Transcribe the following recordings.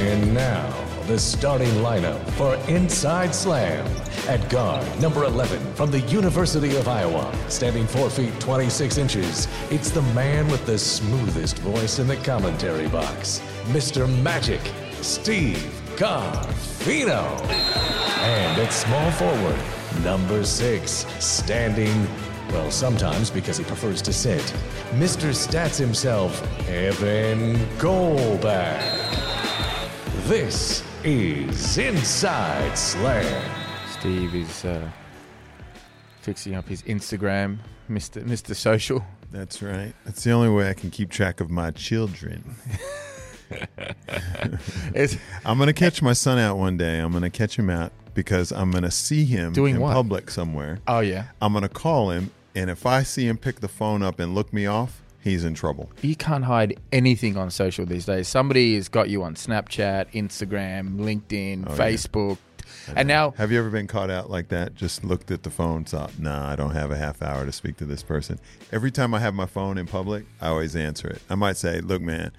And now, the starting lineup for Inside Slam. At guard, number 11 from the University of Iowa, standing 4 feet 26 inches, it's the man with the smoothest voice in the commentary box, Mr. Magic, Steve Carfino. And at small forward, number 6, standing, well, sometimes because he prefers to sit, Mr. Stats himself, Evan Goldback. This is Inside Slam. Steve is uh, fixing up his Instagram, Mr. Mr. Social. That's right. That's the only way I can keep track of my children. It's, I'm going to catch my son out one day. I'm going to catch him out because I'm going to see him Doing in what? public somewhere. oh yeah, I'm going to call him, and if I see him pick the phone up and look me off, he's in trouble. you can't hide anything on social these days. Somebody has got you on Snapchat, Instagram, LinkedIn, Oh, yeah. Facebook, and now Have you ever been caught out like that? Just looked at the phone, thought, nah, I don't have a half hour to speak to this person. Every time I have my phone in public, I always answer it. I might say, look, man,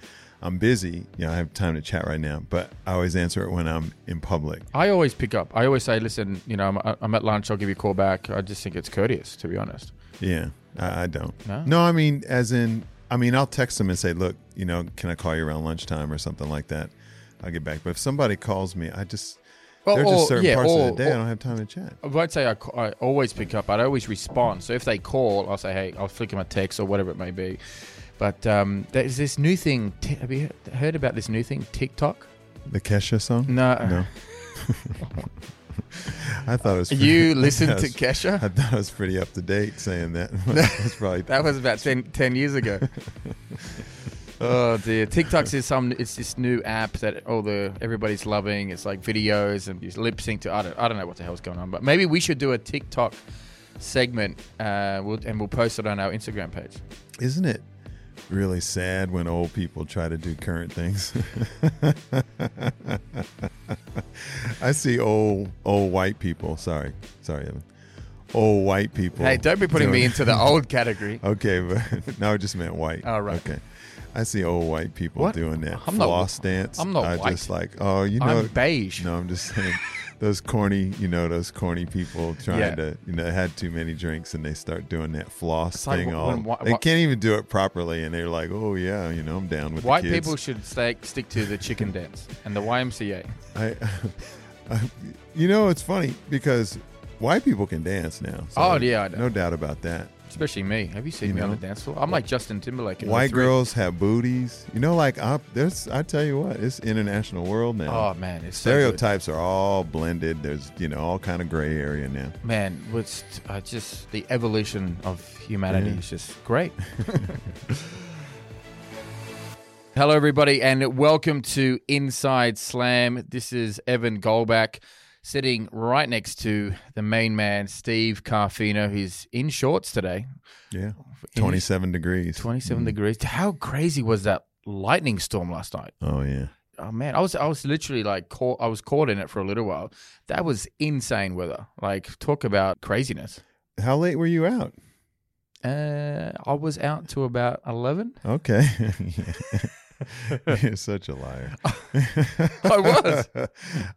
I'm busy. You know, I have time to chat right now, but I always answer it when I'm in public. I always pick up. I always say, listen, you know, I'm, I'm at lunch. I'll give you a call back. I just think it's courteous, to be honest. Yeah, I, I don't. No? I mean, as in, I mean, I'll text them and say, look, you know, can I call you around lunchtime or something like that? I'll get back. But if somebody calls me, I just, Well, there are or- just certain yeah, parts or- of the day I don't have time to chat. I won't say I, I always pick up. I'd always respond. So if they call, I'll say, hey, I'll flick them a text or whatever it may be. But um, there's this new thing. Ti- have you heard about this new thing, TikTok? The Kesha song? No. No. I thought it was. You listen that to Kesha? I thought I was pretty up to date saying that. That's probably That was about 10, 10 years ago. oh dear, TikTok's is some. It's this new app that all the everybody's loving. It's like videos and you lip sync to. I don't. I don't know what the hell's going on. But maybe we should do a TikTok segment. Uh, we'll, and we'll post it on our Instagram page. Isn't it really sad when old people try to do current things? I see old old white people. Sorry, sorry, Evan. Old white people. Hey, don't be putting me into the old category. Okay, but no, I just meant white. Oh, right. Okay. I see old white people What? doing that I'm not- floss dance. I'm not I white. just like, oh, you know, I'm beige. No, I'm just saying those corny, you know, those corny people trying Yeah. to, you know, had too many drinks and they start doing that floss It's thing. all when they can't even do it properly, and they're like, oh yeah, you know, I'm down with White the kids. people should stay, stick to the chicken dance and the YMCA. I, I, you know, it's funny because white people can dance now. so Oh, yeah, I know. no doubt about that. Especially me. Have you seen You me on the dance floor? I'm like Justin Timberlake. White 03. girls have booties. You know, like I, there's, I tell you what, it's international world now. Oh man, it's so. Stereotypes are all blended. There's, you know, all kind of gray area now. Man, was uh, just the evolution of humanity Yeah. is just great. Hello, everybody, and welcome to Inside Slam. This is Evan Goldback sitting right next to the main man, Steve Carfino. He's in shorts today. Yeah, In 27 degrees. 27 degrees. How crazy was that lightning storm last night? Oh yeah. Oh man, I was I was literally like caught I was caught in it for a little while. That was insane weather. Like talk about craziness. How late were you out? Uh, I was out to about eleven. Okay. You're such a liar. I was.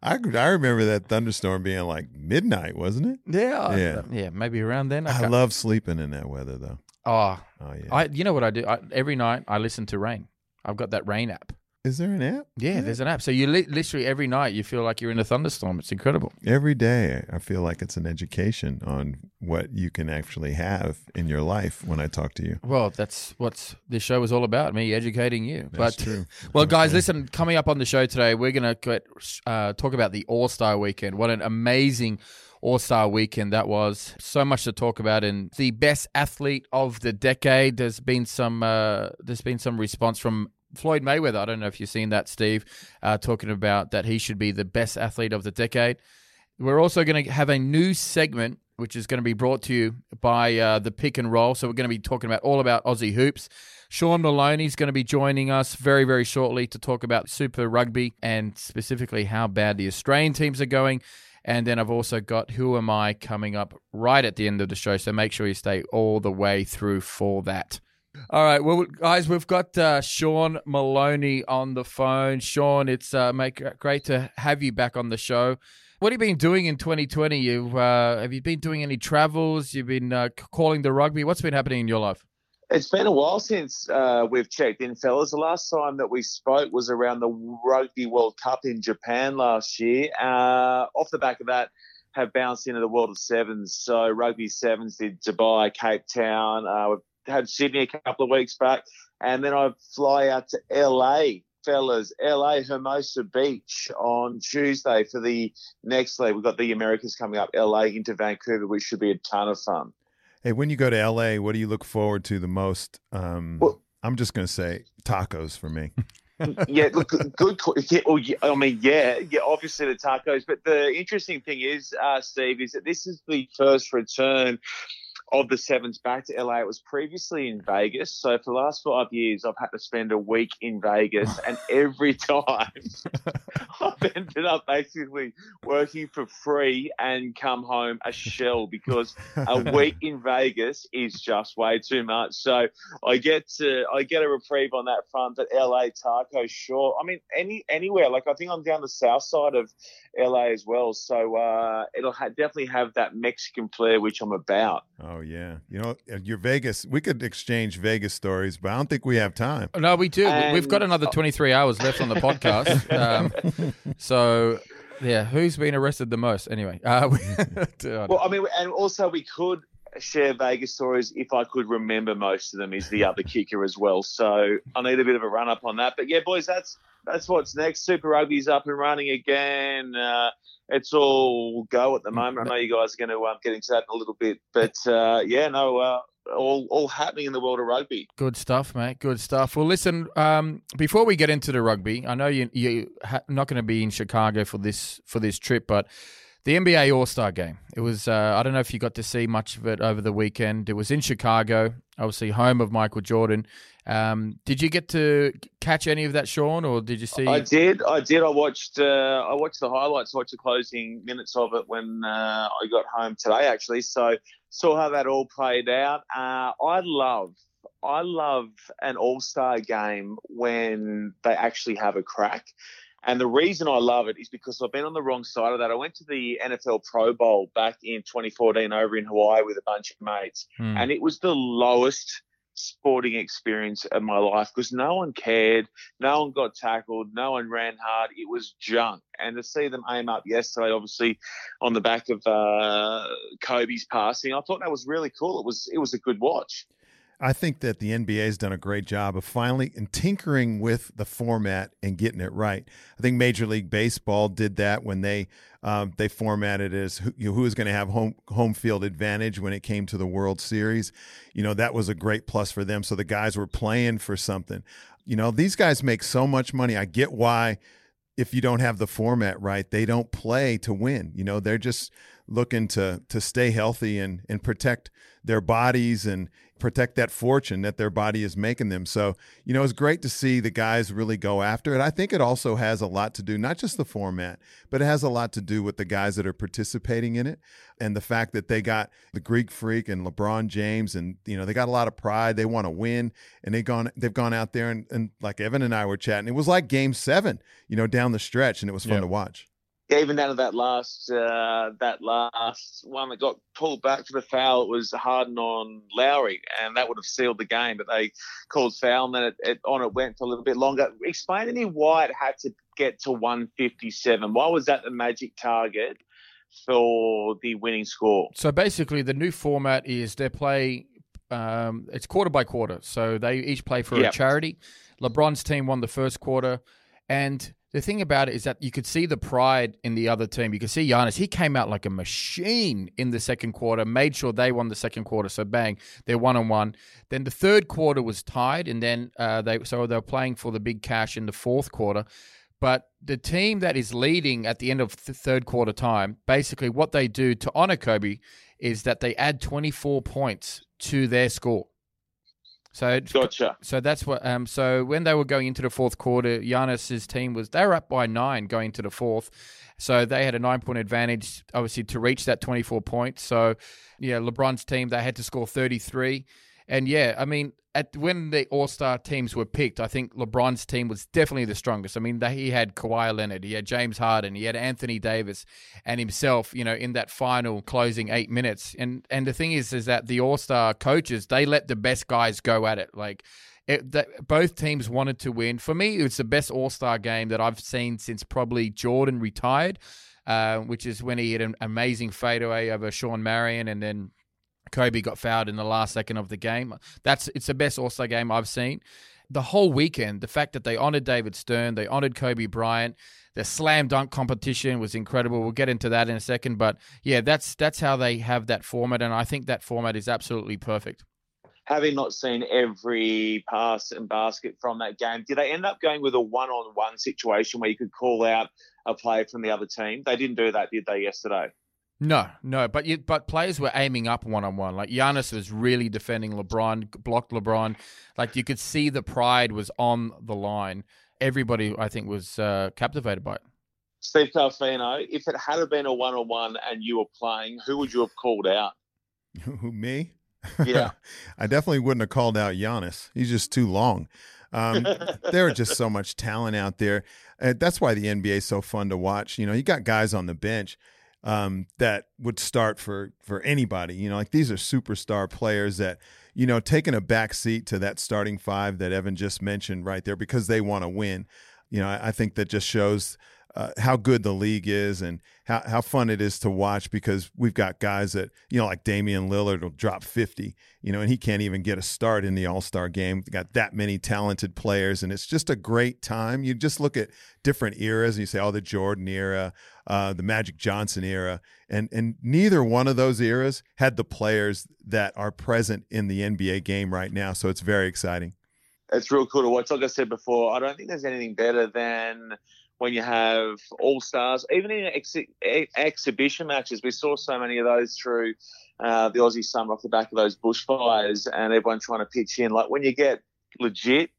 I, I remember that thunderstorm being like midnight, wasn't it? Yeah, Yeah. yeah, maybe around then. I can't- love sleeping in that weather, though. Oh, Oh yeah. I you know what I do? I, every night I listen to rain. I've got that rain app. Is there an app? Yeah, there's an app. So you li- literally every night you feel like you're in a thunderstorm. It's incredible. Every day, I feel like it's an education on what you can actually have in your life when I talk to you. Well, that's what this show is all about. Me educating you. That's but true. Well, guys, listen. Coming up on the show today, we're going to uh, talk about the All Star Weekend. What an amazing All Star Weekend that was! So much to talk about, and the best athlete of the decade. There's been some. Uh, there's been some response from Floyd Mayweather. I don't know if you've seen that, Steve, uh, talking about that he should be the best athlete of the decade. We're also going to have a new segment, which is going to be brought to you by uh, the Pick and Roll. So we're going to be talking about all about Aussie hoops. Sean Maloney is going to be joining us very, very shortly to talk about Super Rugby and specifically how bad the Australian teams are going. And then I've also got Who Am I coming up right at the end of the show. So make sure you stay all the way through for that. All right, well, guys, we've got uh, Sean Maloney on the phone. Sean, it's uh, mate, great to have you back on the show. What have you been doing in 2020? You uh, have you been doing any travels? You've been uh, calling the rugby. What's been happening in your life? It's been a while since uh, we've checked in, fellas. The last time that we spoke was around the Rugby World Cup in Japan last year. Uh, off the back of that, have bounced into the world of sevens. So rugby sevens did Dubai, Cape Town. Uh, we've had Sydney a couple of weeks back, and then I fly out to LA, fellas. LA Hermosa Beach on Tuesday for the next leg. We've got the Americas coming up. LA into Vancouver, which should be a ton of fun. Hey, when you go to LA, what do you look forward to the most? Um, well, I'm just going to say tacos for me. yeah, look, good. Yeah, well, I mean, yeah, yeah, obviously the tacos. But the interesting thing is, uh, Steve, is that this is the first return of the sevens back to LA. It was previously in Vegas. So for the last five years, I've had to spend a week in Vegas, and every time I've ended up basically working for free and come home a shell because a week in Vegas is just way too much. So I get to I get a reprieve on that front. But LA taco, sure. I mean, any anywhere. Like I think I'm down the south side of LA as well. So uh, it'll ha- definitely have that Mexican flair, which I'm about. Oh yeah, you know, uh, your Vegas. We could exchange Vegas stories, but I don't think we have time. No, we do. And, We've got another 23 hours left on the podcast. um, so yeah, who's been arrested the most? Anyway, uh, we, well, I mean, and also we could share Vegas stories if I could remember most of them. Is the other kicker as well. So I need a bit of a run up on that. But yeah, boys, that's that's what's next. Super Rugby's up and running again. Uh, it's all go at the moment. I know you guys are going to um, get into that in a little bit, but uh, yeah, no, uh, all all happening in the world of rugby. Good stuff, mate. Good stuff. Well, listen. Um, before we get into the rugby, I know you you ha- not going to be in Chicago for this for this trip, but the NBA All Star Game. It was. Uh, I don't know if you got to see much of it over the weekend. It was in Chicago, obviously home of Michael Jordan. Um, did you get to catch any of that, Sean, or did you see? I did. I did. I watched. Uh, I watched the highlights. Watched the closing minutes of it when uh, I got home today. Actually, so saw how that all played out. Uh, I love. I love an All Star game when they actually have a crack. And the reason I love it is because I've been on the wrong side of that. I went to the NFL Pro Bowl back in 2014 over in Hawaii with a bunch of mates, mm. and it was the lowest sporting experience of my life because no one cared, no one got tackled, no one ran hard. It was junk. And to see them aim up yesterday, obviously on the back of uh, Kobe's passing, I thought that was really cool. It was it was a good watch. I think that the NBA has done a great job of finally tinkering with the format and getting it right. I think Major League Baseball did that when they um, they formatted as who, who was going to have home home field advantage when it came to the World Series. You know that was a great plus for them. So the guys were playing for something. You know these guys make so much money. I get why if you don't have the format right, they don't play to win. You know they're just looking to to stay healthy and and protect their bodies and protect that fortune that their body is making them. So, you know, it's great to see the guys really go after it. I think it also has a lot to do, not just the format, but it has a lot to do with the guys that are participating in it and the fact that they got the Greek freak and LeBron James and, you know, they got a lot of pride. They want to win and they gone, they've gone out there and, and like Evan and I were chatting, it was like game seven, you know, down the stretch and it was fun to watch even down to that last uh, that last one that got pulled back for the foul, it was Harden on Lowry, and that would have sealed the game. But they called foul, and then it, it, on it went for a little bit longer. Explain to me why it had to get to 157. Why was that the magic target for the winning score? So basically, the new format is they play. Um, it's quarter by quarter, so they each play for yep. a charity. LeBron's team won the first quarter, and the thing about it is that you could see the pride in the other team. You could see Giannis. He came out like a machine in the second quarter, made sure they won the second quarter. So bang, they're one on one. Then the third quarter was tied, and then uh, they so they were playing for the big cash in the fourth quarter. But the team that is leading at the end of the third quarter time, basically what they do to honor Kobe is that they add 24 points to their score. So gotcha. So that's what. Um. So when they were going into the fourth quarter, Giannis's team was they were up by nine going into the fourth, so they had a nine point advantage, obviously, to reach that twenty four points. So yeah, LeBron's team they had to score thirty three, and yeah, I mean at when the All Star teams were picked, I think LeBron's team was definitely the strongest. I mean, he had Kawhi Leonard, he had James Harden, he had Anthony Davis, and himself. You know, in that final closing eight minutes. And and the thing is, is that the All Star coaches they let the best guys go at it. Like it, that, both teams wanted to win. For me, it was the best All Star game that I've seen since probably Jordan retired. Uh, which is when he had an amazing fadeaway over Shawn Marion, and then Kobe got fouled in the last second of the game. That's it's the best All Star game I've seen. The whole weekend, the fact that they honored David Stern, they honored Kobe Bryant, the slam dunk competition was incredible. We'll get into that in a second, but yeah, that's that's how they have that format, and I think that format is absolutely perfect. Having not seen every pass and basket from that game, did they end up going with a one-on-one situation where you could call out a player from the other team. They didn't do that, did they, yesterday? No, no, but you, but players were aiming up one on one. Like Giannis was really defending LeBron, blocked LeBron. Like you could see the pride was on the line. Everybody, I think, was uh, captivated by it. Steve Carfino, if it had been a one on one and you were playing, who would you have called out? Who me? Yeah, I definitely wouldn't have called out Giannis. He's just too long. Um, there are just so much talent out there. Uh, that's why the NBA is so fun to watch. You know, you got guys on the bench um, that would start for for anybody. You know, like these are superstar players that you know taking a back seat to that starting five that Evan just mentioned right there because they want to win. You know, I, I think that just shows uh, how good the league is and how, how fun it is to watch because we've got guys that, you know, like Damian Lillard will drop 50, you know, and he can't even get a start in the All Star game. We've got that many talented players, and it's just a great time. You just look at different eras and you say, oh, the Jordan era, uh, the Magic Johnson era, and, and neither one of those eras had the players that are present in the NBA game right now. So it's very exciting. It's real cool to watch. Like I said before, I don't think there's anything better than when you have all stars, even in ex- exhibition matches. We saw so many of those through uh, the Aussie summer off the back of those bushfires, and everyone trying to pitch in. Like when you get legit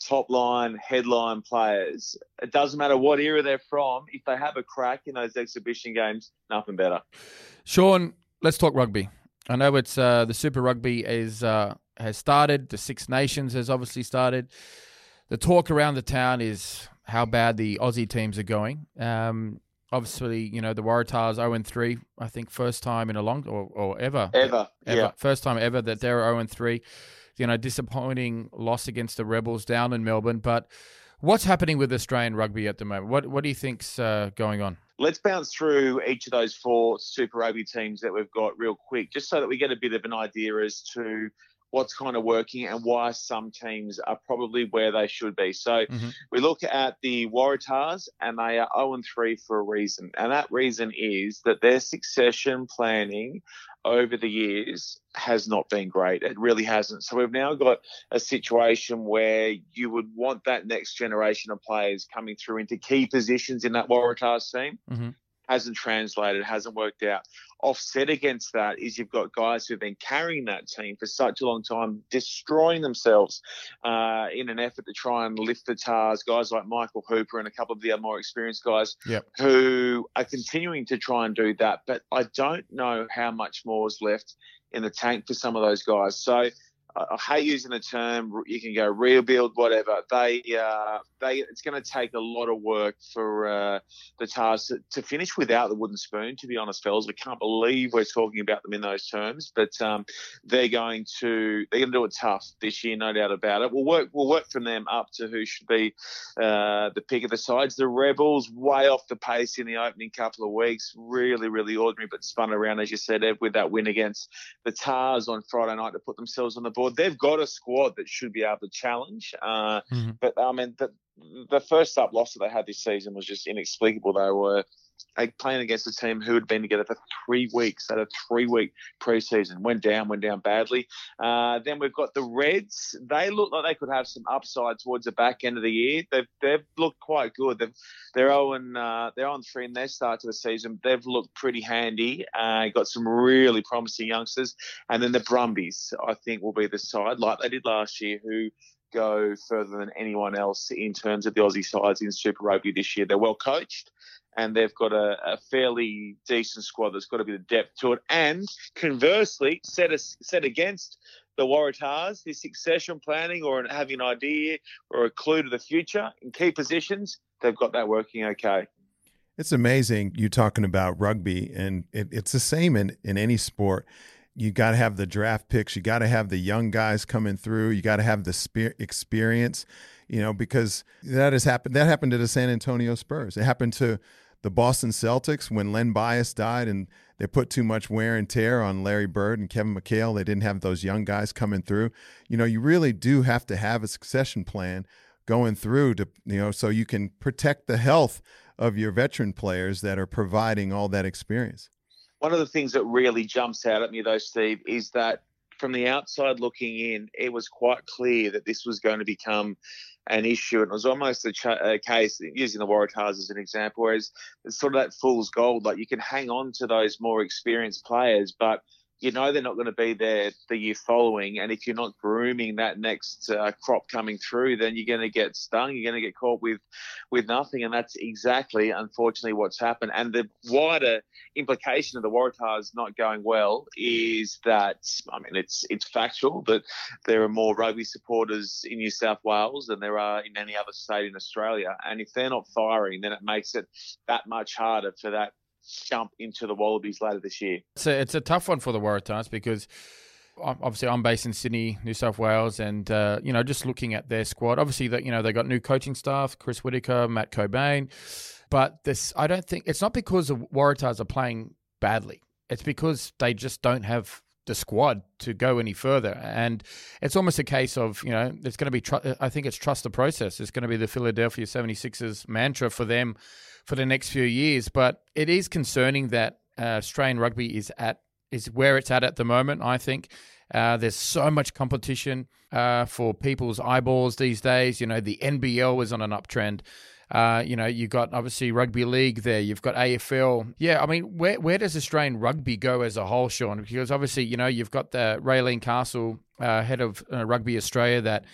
top line headline players, it doesn't matter what era they're from. If they have a crack in those exhibition games, nothing better. Sean, let's talk rugby. I know it's uh, the Super Rugby is uh, has started. The Six Nations has obviously started. The talk around the town is how bad the Aussie teams are going. Um, obviously, you know the Waratahs 0 and 3. I think first time in a long or, or ever, ever, ever, yeah. first time ever that they're 0 and 3. You know, disappointing loss against the Rebels down in Melbourne. But what's happening with Australian rugby at the moment? What What do you think's uh, going on? Let's bounce through each of those four Super Rugby teams that we've got real quick, just so that we get a bit of an idea as to what's kind of working and why some teams are probably where they should be. So mm-hmm. we look at the Waratahs and they are 0 3 for a reason. And that reason is that their succession planning over the years has not been great. It really hasn't. So we've now got a situation where you would want that next generation of players coming through into key positions in that Waratahs team. Mm-hmm hasn't translated, hasn't worked out. Offset against that is you've got guys who've been carrying that team for such a long time, destroying themselves uh, in an effort to try and lift the Tahs. Guys like Michael Hooper and a couple of the other more experienced guys yep. who are continuing to try and do that. But I don't know how much more is left in the tank for some of those guys. So I hate using the term. You can go rebuild, whatever. They, uh, they, it's going to take a lot of work for uh, the Tahs to, to, finish without the wooden spoon. To be honest, fellas, we can't believe we're talking about them in those terms. But um, they're going to, they're going to do it tough this year, no doubt about it. We'll work, we'll work from them up to who should be uh, the pick of the sides. The Rebels, way off the pace in the opening couple of weeks. Really, really ordinary, but spun around as you said, Ev, with that win against the Tahs on Friday night to put themselves on the board. They've got a squad that should be able to challenge. Uh, mm-hmm. But I mean, the, the first up loss that they had this season was just inexplicable. They were playing against a team who had been together for three weeks. Had a three week preseason. Went down, went down badly. Uh, then we've got the Reds. They look like they could have some upside towards the back end of the year. They've they've looked quite good. They've, they're 0 and uh, they're on three in their start to the season. They've looked pretty handy. Uh, got some really promising youngsters. And then the Brumbies, I think, will be the side like they did last year, who go further than anyone else in terms of the Aussie sides in Super Rugby this year. They're well coached and they've got a, a, fairly decent squad that's got a bit of depth to it. And conversely, set, a, set against the Waratahs, this succession planning or having an idea or a clue to the future in key positions, they've got that working okay. It's amazing you're talking about rugby, and it, it's the same in, in any sport. You got to have the draft picks. You got to have the young guys coming through. You got to have the spe- experience, you know, because that has happened. That happened to the San Antonio Spurs. It happened to the Boston Celtics when Len Bias died, and they put too much wear and tear on Larry Bird and Kevin McHale. They didn't have those young guys coming through. You know, you really do have to have a succession plan going through to you know so you can protect the health of your veteran players that are providing all that experience. One of the things that really jumps out at me though, Steve, is that from the outside looking in, it was quite clear that this was going to become an issue. And it was almost a, ch- a case, using the Waratahs as an example, whereas it's sort of that fool's gold. Like you can hang on to those more experienced players, but you know they're not going to be there the year following. And if you're not grooming that next uh, crop coming through, then you're going to get stung. You're going to get caught with with nothing. And that's exactly, unfortunately, what's happened. And the wider implication of the Waratahs not going well is that I mean it's it's factual that there are more rugby supporters in New South Wales than there are in any other state in Australia. And if they're not firing, then it makes it that much harder for that jump into the Wallabies later this year. A, it's a tough one for the Waratahs because obviously I'm based in Sydney, New South Wales, and uh, you know just looking at their squad, obviously that you know they got new coaching staff, Chris Whittaker, Matt Cobain, but this I don't think it's not because the Waratahs are playing badly. It's because they just don't have the squad to go any further. And it's almost a case of, you know, it's going to be, tr- I think it's trust the process. It's going to be the Philadelphia 76ers mantra for them for the next few years. But it is concerning that uh, Australian rugby is at is where it's at at the moment. I think uh, there's so much competition uh, for people's eyeballs these days. You know, the NBL is on an uptrend. Uh, you know, you've got obviously rugby league there. You've got AFL. Yeah, I mean, where where does Australian rugby go as a whole, Sean? Because obviously, you know, you've got the Raelene Castle, uh, head of uh, Rugby Australia, that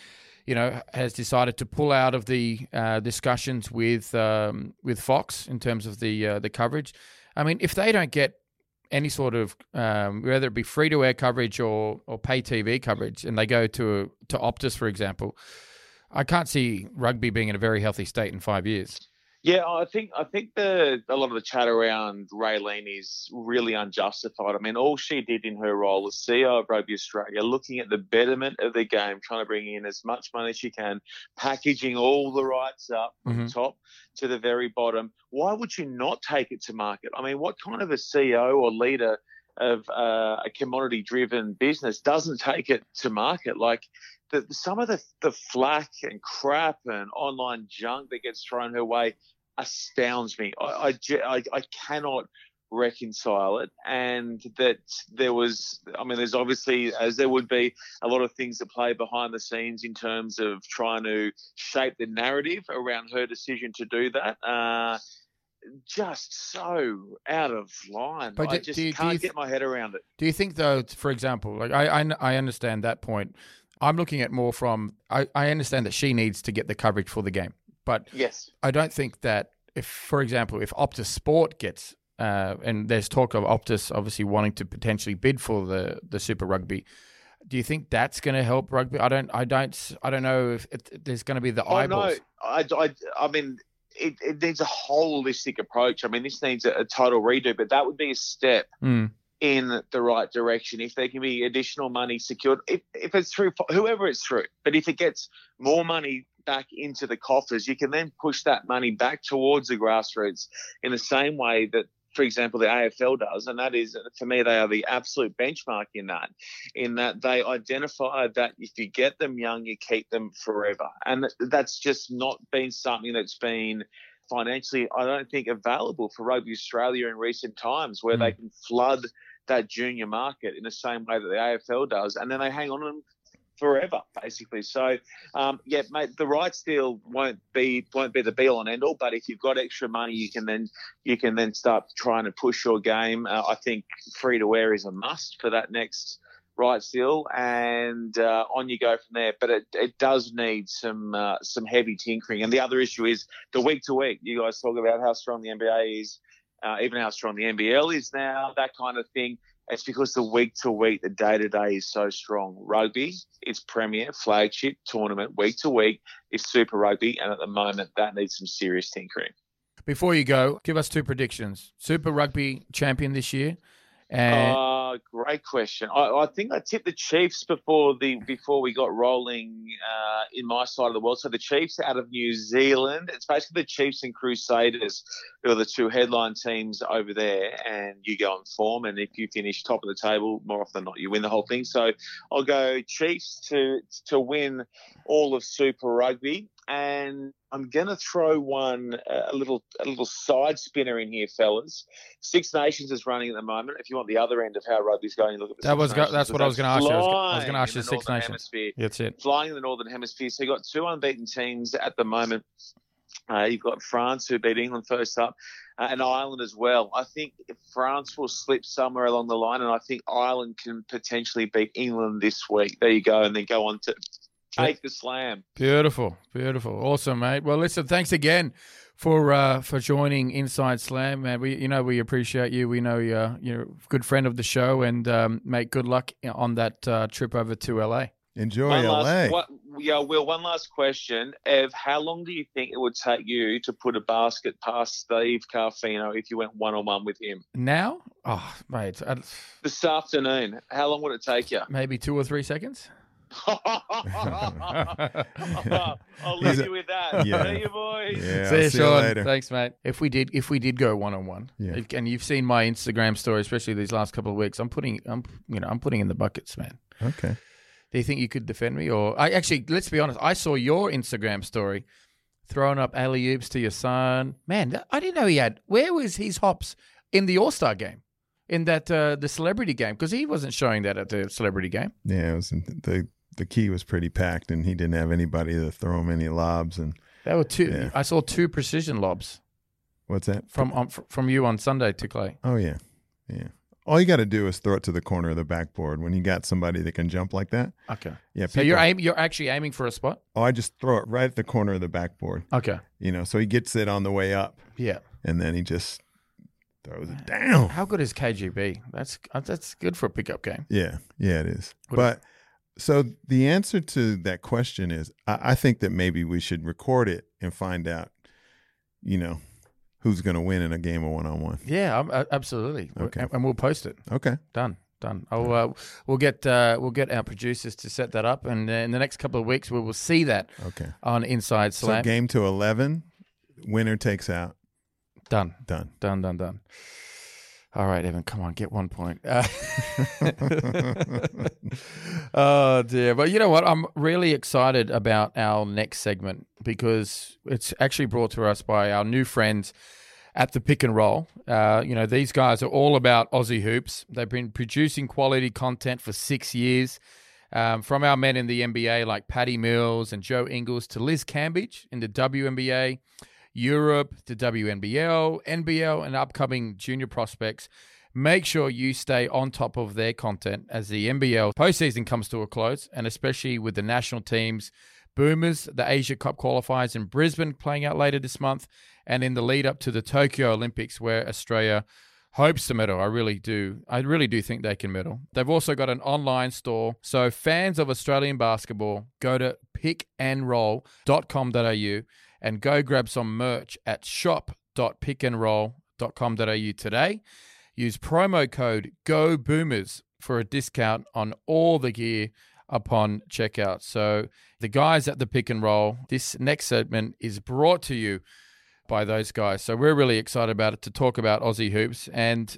you know, has decided to pull out of the uh, discussions with um, with Fox in terms of the uh, the coverage. I mean, if they don't get any sort of um, whether it be free to air coverage or or pay TV coverage, and they go to to Optus, for example, I can't see rugby being in a very healthy state in five years. Yeah, I think I think the a lot of the chat around Raelene is really unjustified. I mean, all she did in her role as CEO of Rugby Australia, looking at the betterment of the game, trying to bring in as much money as she can, packaging all the rights up from mm-hmm. top to the very bottom. Why would you not take it to market? I mean, what kind of a CEO or leader of uh, a commodity-driven business doesn't take it to market? Like the, some of the, the flack and crap and online junk that gets thrown her way astounds me. I, I, I cannot reconcile it and that there was i mean there's obviously as there would be a lot of things that play behind the scenes in terms of trying to shape the narrative around her decision to do that uh, just so out of line. But i just you, can't th- get my head around it. Do you think though for example like i i, I understand that point. I'm looking at more from I, I understand that she needs to get the coverage for the game but yes, I don't think that if, for example, if Optus Sport gets uh, and there's talk of Optus obviously wanting to potentially bid for the the Super Rugby. Do you think that's going to help rugby? I don't. I don't. I don't know if it, there's going to be the oh, eyeballs. No, I, I, I mean, it, it, needs a holistic approach. I mean, this needs a, a total redo, but that would be a step mm. in the right direction if there can be additional money secured. If, if it's through whoever it's through, but if it gets more money back into the coffers, you can then push that money back towards the grassroots in the same way that for example, the AFL does, and that is, for me, they are the absolute benchmark in that, in that they identify that if you get them young, you keep them forever, and that's just not been something that's been financially, I don't think, available for Rugby Australia in recent times, where mm. they can flood that junior market in the same way that the AFL does, and then they hang on to them forever, basically. So, um, yeah, mate, the rights deal won't be won't be the be all and end all. But if you've got extra money, you can then you can then start trying to push your game. Uh, I think free to wear is a must for that next rights deal, and uh, on you go from there. But it, it does need some uh, some heavy tinkering. And the other issue is the week to week. You guys talk about how strong the NBA is. Uh, even how strong the NBL is now, that kind of thing It's because the week to week, the day to day is so strong. Rugby, it's premier, flagship tournament, week to week is Super Rugby, and at the moment, that needs some serious tinkering. Before you go, give us two predictions. Super Rugby champion this year, and Uh, great question. I, I think I tipped the Chiefs before the before we got rolling uh, in my side of the world. So the Chiefs out of New Zealand. It's basically the Chiefs and Crusaders who are the two headline teams over there, and you go on form. And if you finish top of the table, more often than not, you win the whole thing. So I'll go Chiefs to to win all of Super Rugby, and I'm going to throw one uh, a little a little side spinner in here, fellas. Six Nations is running at the moment. If you want the other end of how rugby's going, look at the That was go- that's what I was gonna ask you. I was go- I was flying gonna ask you the Six Nations. Hemisphere that's it. flying in the Northern Hemisphere. So you've got two unbeaten teams at the moment. Uh, you've got France, who beat England first up, uh, and Ireland as well. I think France will slip somewhere along the line, and I think Ireland can potentially beat England this week. There you go, and then go on to take the slam. Beautiful, beautiful, awesome, mate. Well, listen, thanks again for uh, for joining Inside Slam, man. We you know we appreciate you. We know you're you're a good friend of the show, and um, mate, good luck on that uh, trip over to LA. Enjoy One LA. last, what, yeah, Will. One last question: Ev, how long do you think it would take you to put a basket past Steve Carfino if you went one on one with him Now, oh, mate, uh, this afternoon? How long would it take you? maybe two or three seconds. I'll leave a- you with that. Yeah. See you, boys. Yeah, see you, see you Sean. later. Thanks, mate. If we did, if we did go one on one, Yeah. and you've seen my Instagram story, especially these last couple of weeks, I'm putting, I'm, you know, I'm putting in the buckets, man. Okay. Do you think you could defend me? Or I actually, let's be honest, I saw your Instagram story throwing up alley oops to your son. Man, that- I didn't know he had. Where was his hops in the All Star game? In that uh, the celebrity game because he wasn't showing that at the celebrity game. Yeah, it was in the the key was pretty packed, and he didn't have anybody to throw him any lobs. And There were two. Yeah. I saw two precision lobs what's that? from um, from you on Sunday to Clay. Oh yeah, yeah. All you got to do is throw it to the corner of the backboard when you got somebody that can jump like that. Okay, Yeah. so you're aim, you're actually aiming for a spot. oh, I just throw it right at the corner of the backboard. Okay, You know, so he gets it on the way up, yeah. and then he just throws it down. How good is KGB? That's uh, that's good for a pickup game. Yeah, yeah, it is. What but so the answer to that question is, I, I think that maybe we should record it and find out, you know, who's going to win in a game of one on one. Yeah, um, uh, absolutely. Okay. and, and we'll post it. Okay. Done. Done. Oh, uh, we'll get uh, we'll get our producers to set that up, and uh, in the next couple of weeks we will see that Okay. on Inside So Slam. game to eleven, winner takes out. done. Done. Done. Done. Done. All right, Evan. Come on, get one point. Uh, oh dear, but you know what? I'm really excited about our next segment because it's actually brought to us by our new friends at the Pick and Roll. Uh, you know, these guys are all about Aussie hoops. They've been producing quality content for six years. Um, from our men in the NBA like Patty Mills and Joe Ingles to Liz Cambage in the WNBA, Europe, the WNBL, NBL, and upcoming junior prospects. Make sure you stay on top of their content as the NBL postseason comes to a close, and especially with the national teams, Boomers, the Asia Cup qualifiers in Brisbane playing out later this month, and in the lead up to the Tokyo Olympics, where Australia hopes to medal. I really do. I really do think they can medal. They've also got an online store. So fans of Australian basketball, go to pickandroll.com.au and go grab some merch at shop.pickandroll.com.au today. Use promo code GOBOOMERS for a discount on all the gear upon checkout. So the guys at the pick and roll, this next segment is brought to you by those guys. So we're really excited about it to talk about Aussie hoops and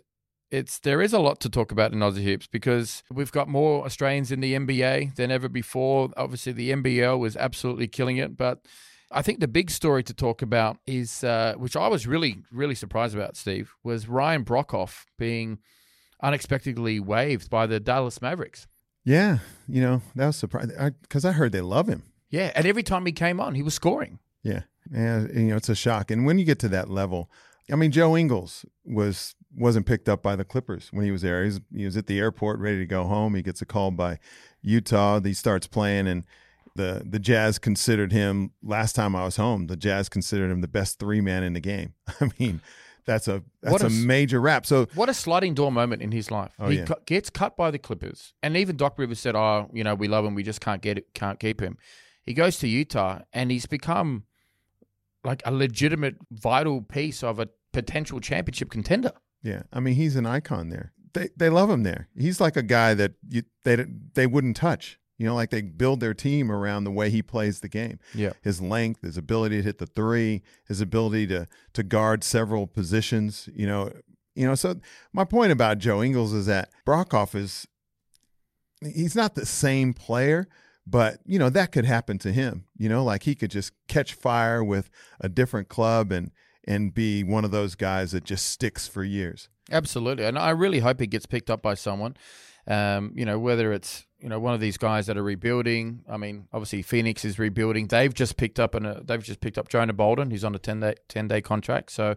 it's there is a lot to talk about in Aussie hoops because we've got more Australians in the NBA than ever before. Obviously, the NBL was absolutely killing it, but I think the big story to talk about is, uh, which I was really, really surprised about, Steve, was Ryan Broekhoff being unexpectedly waived by the Dallas Mavericks. Yeah, you know that was surprising because I, heard they love him. Yeah, and every time he came on, he was scoring. Yeah, yeah, you know it's a shock. And when you get to that level, I mean, Joe Ingles was wasn't picked up by the Clippers when he was there. He was, he was at the airport ready to go home. He gets a call by Utah. He starts playing, and the the Jazz considered him last time I was home. The Jazz considered him the best three man in the game. I mean, that's a that's a a major wrap. So What a sliding door moment in his life. Oh, he yeah. cu- gets cut by the Clippers, and even Doc Rivers said, "Oh, you know, we love him. We just can't get it, can't keep him." He goes to Utah, and he's become like a legitimate, vital piece of a potential championship contender. yeah, I mean he's an icon there. They they love him there. He's like a guy that you, they they wouldn't touch. You know, like they build their team around the way he plays the game. Yeah. His length, his ability to hit the three, his ability to to guard several positions. You know, you know. So my point about Joe Ingles is that Broekhoff is he's not the same player, but you know that could happen to him. You know, like he could just catch fire with a different club and and be one of those guys that just sticks for years. Absolutely, and I really hope he gets picked up by someone. Um, you know, whether it's you know one of these guys that are rebuilding. I mean, obviously Phoenix is rebuilding. They've just picked up and they've just picked up Jonah Bolden, who's on a ten day ten day contract. So.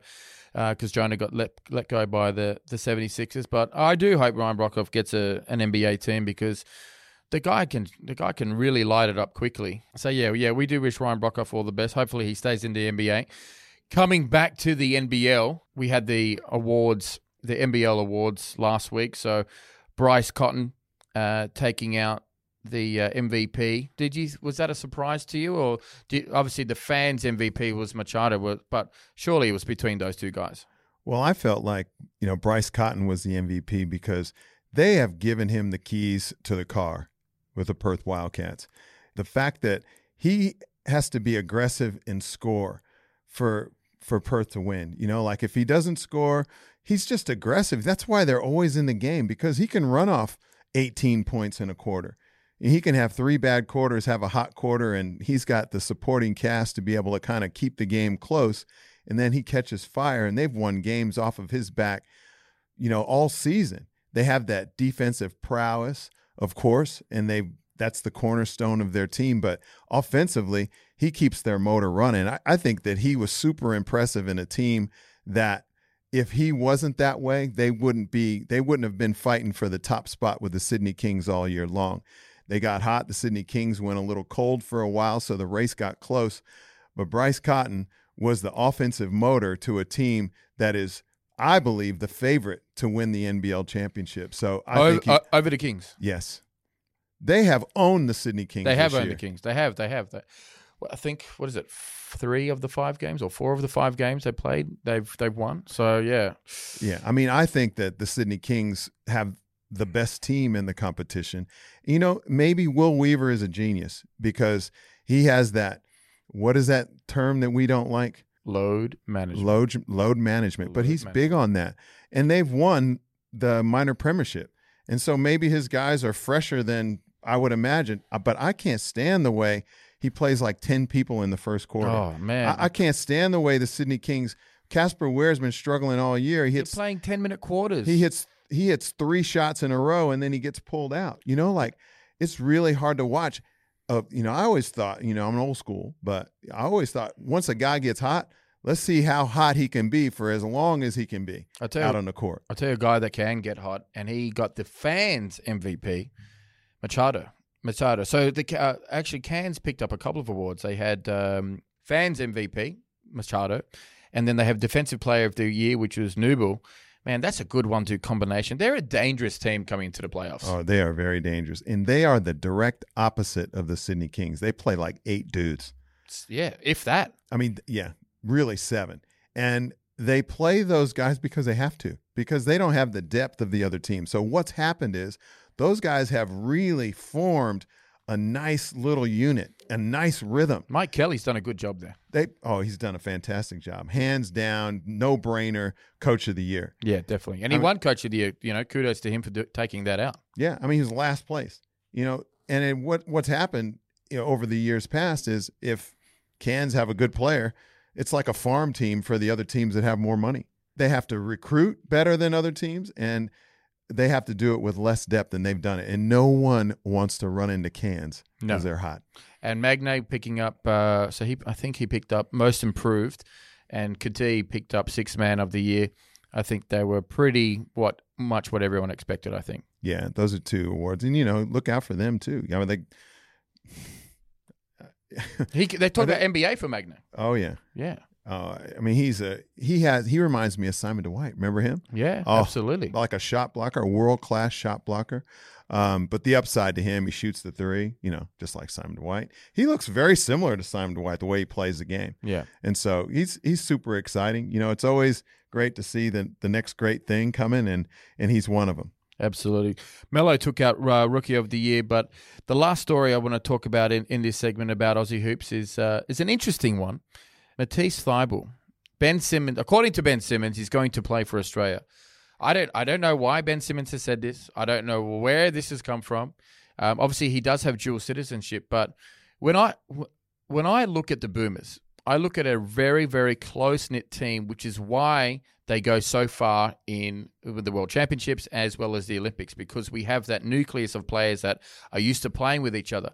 Because Jonah got let let go by the the 76ers, but I do hope Ryan Broekhoff gets a an NBA team because the guy can the guy can really light it up quickly. So yeah, yeah, we do wish Ryan Broekhoff all the best. Hopefully he stays in the NBA. Coming back to the NBL, we had the awards, the NBL awards last week. So Bryce Cotton uh, taking out the uh, MVP. Did you? Was that a surprise to you, or did, obviously the fans' MVP was Machado, but surely it was between those two guys. Well, I felt like, you know, Bryce Cotton was the MVP because they have given him the keys to the car with the Perth Wildcats. The fact that he has to be aggressive and score for for Perth to win. You know, like if he doesn't score, he's just aggressive. That's why they're always in the game because he can run off 18 points in a quarter. He can have three bad quarters, have a hot quarter, and he's got the supporting cast to be able to kind of keep the game close. And then he catches fire, and they've won games off of his back, you know, all season. They have that defensive prowess, of course, and they that's the cornerstone of their team. But offensively, he keeps their motor running. I, I think that he was super impressive in a team that if he wasn't that way, they wouldn't be they wouldn't have been fighting for the top spot with the Sydney Kings all year long. They got hot. The Sydney Kings went a little cold for a while, so the race got close. But Bryce Cotton was the offensive motor to a team that is, I believe, the favorite to win the NBL championship. So I over, think, he, uh, over the Kings. yes, they have owned the Sydney Kings. They have owned year. the Kings. They have. They have. They, well, I think what is it? Three of the five games, or four of the five games they played, they've they've won. So yeah, Yeah, I mean, I think that the Sydney Kings have the best team in the competition. You know, maybe Will Weaver is a genius because he has that. What is that term that we don't like? load management. Load load management. But Load he's big on that, and they've won the minor premiership, and so maybe his guys are fresher than I would imagine. Uh, But I can't stand the way he plays like ten people in the first quarter. Oh man, I, I can't stand the way the Sydney Kings. Casper Ware's been struggling all year. He They're playing ten minute quarters. he hits he hits three shots in a row and then he gets pulled out. You know, like it's really hard to watch. Uh, you know, I always thought, you know, I'm an old school, but I always thought once a guy gets hot, let's see how hot he can be for as long as he can be I tell out you, on the court. I'll tell you a guy that can get hot, and he got the fans MVP, Machado. Machado. So the uh, actually Cairns picked up a couple of awards. They had um, fans MVP, Machado, and then they have Defensive Player of the Year, which was Nubel. Man, that's a good one-two combination. They're a dangerous team coming into the playoffs. Oh, they are very dangerous, and they are the direct opposite of the Sydney Kings. They play like eight dudes. yeah, if that. I mean, yeah, really seven. And they play those guys because they have to, because they don't have the depth of the other team. So what's happened is those guys have really formed a nice little unit, a nice rhythm. Mike Kelly's done a good job there. They oh, he's done a fantastic job. Hands down, no brainer, coach of the year. Yeah, definitely. And he I mean- won Coach of the Year. You know, kudos to him for do- taking that out. Yeah, I mean he was last place. You know, and it, what what's happened you know, over the years past is if Cairns have a good player, it's like a farm team for the other teams that have more money. They have to recruit better than other teams, and they have to do it with less depth than they've done it. And no one wants to run into Cairns No. because they're hot. and Magne picking up. Uh, so he, I think he picked up most improved, and Kati picked up six man of the year. I think they were pretty what much what everyone expected. I think. Yeah, those are two awards, and you know, look out for them too. I mean, they. He they talked Are about NBA for Magne. Oh yeah, Yeah, Uh, I mean, he's a he has he reminds me of Simon Dwight. Remember him? Yeah, Oh, absolutely. Like a shot blocker, a world class shot blocker. Um, but the upside to him, he shoots the three. You know, just like Simon Dwight. He looks very similar to Simon Dwight the way he plays the game. Yeah. And so he's he's super exciting. You know, it's always great to see the the next great thing coming, and and he's one of them. Absolutely. Mello took out uh, Rookie of the Year, but the last story I want to talk about in, in this segment about Aussie Hoops is uh, is an interesting one. Matisse Thybulle. Ben Simmons, according to Ben Simmons, he's going to play for Australia. I don't I don't know why Ben Simmons has said this. I don't know where this has come from. Um, obviously, he does have dual citizenship, but when I when I look at the Boomers, I look at a very very close knit team, which is why they go so far in the World Championships as well as the Olympics because we have that nucleus of players that are used to playing with each other.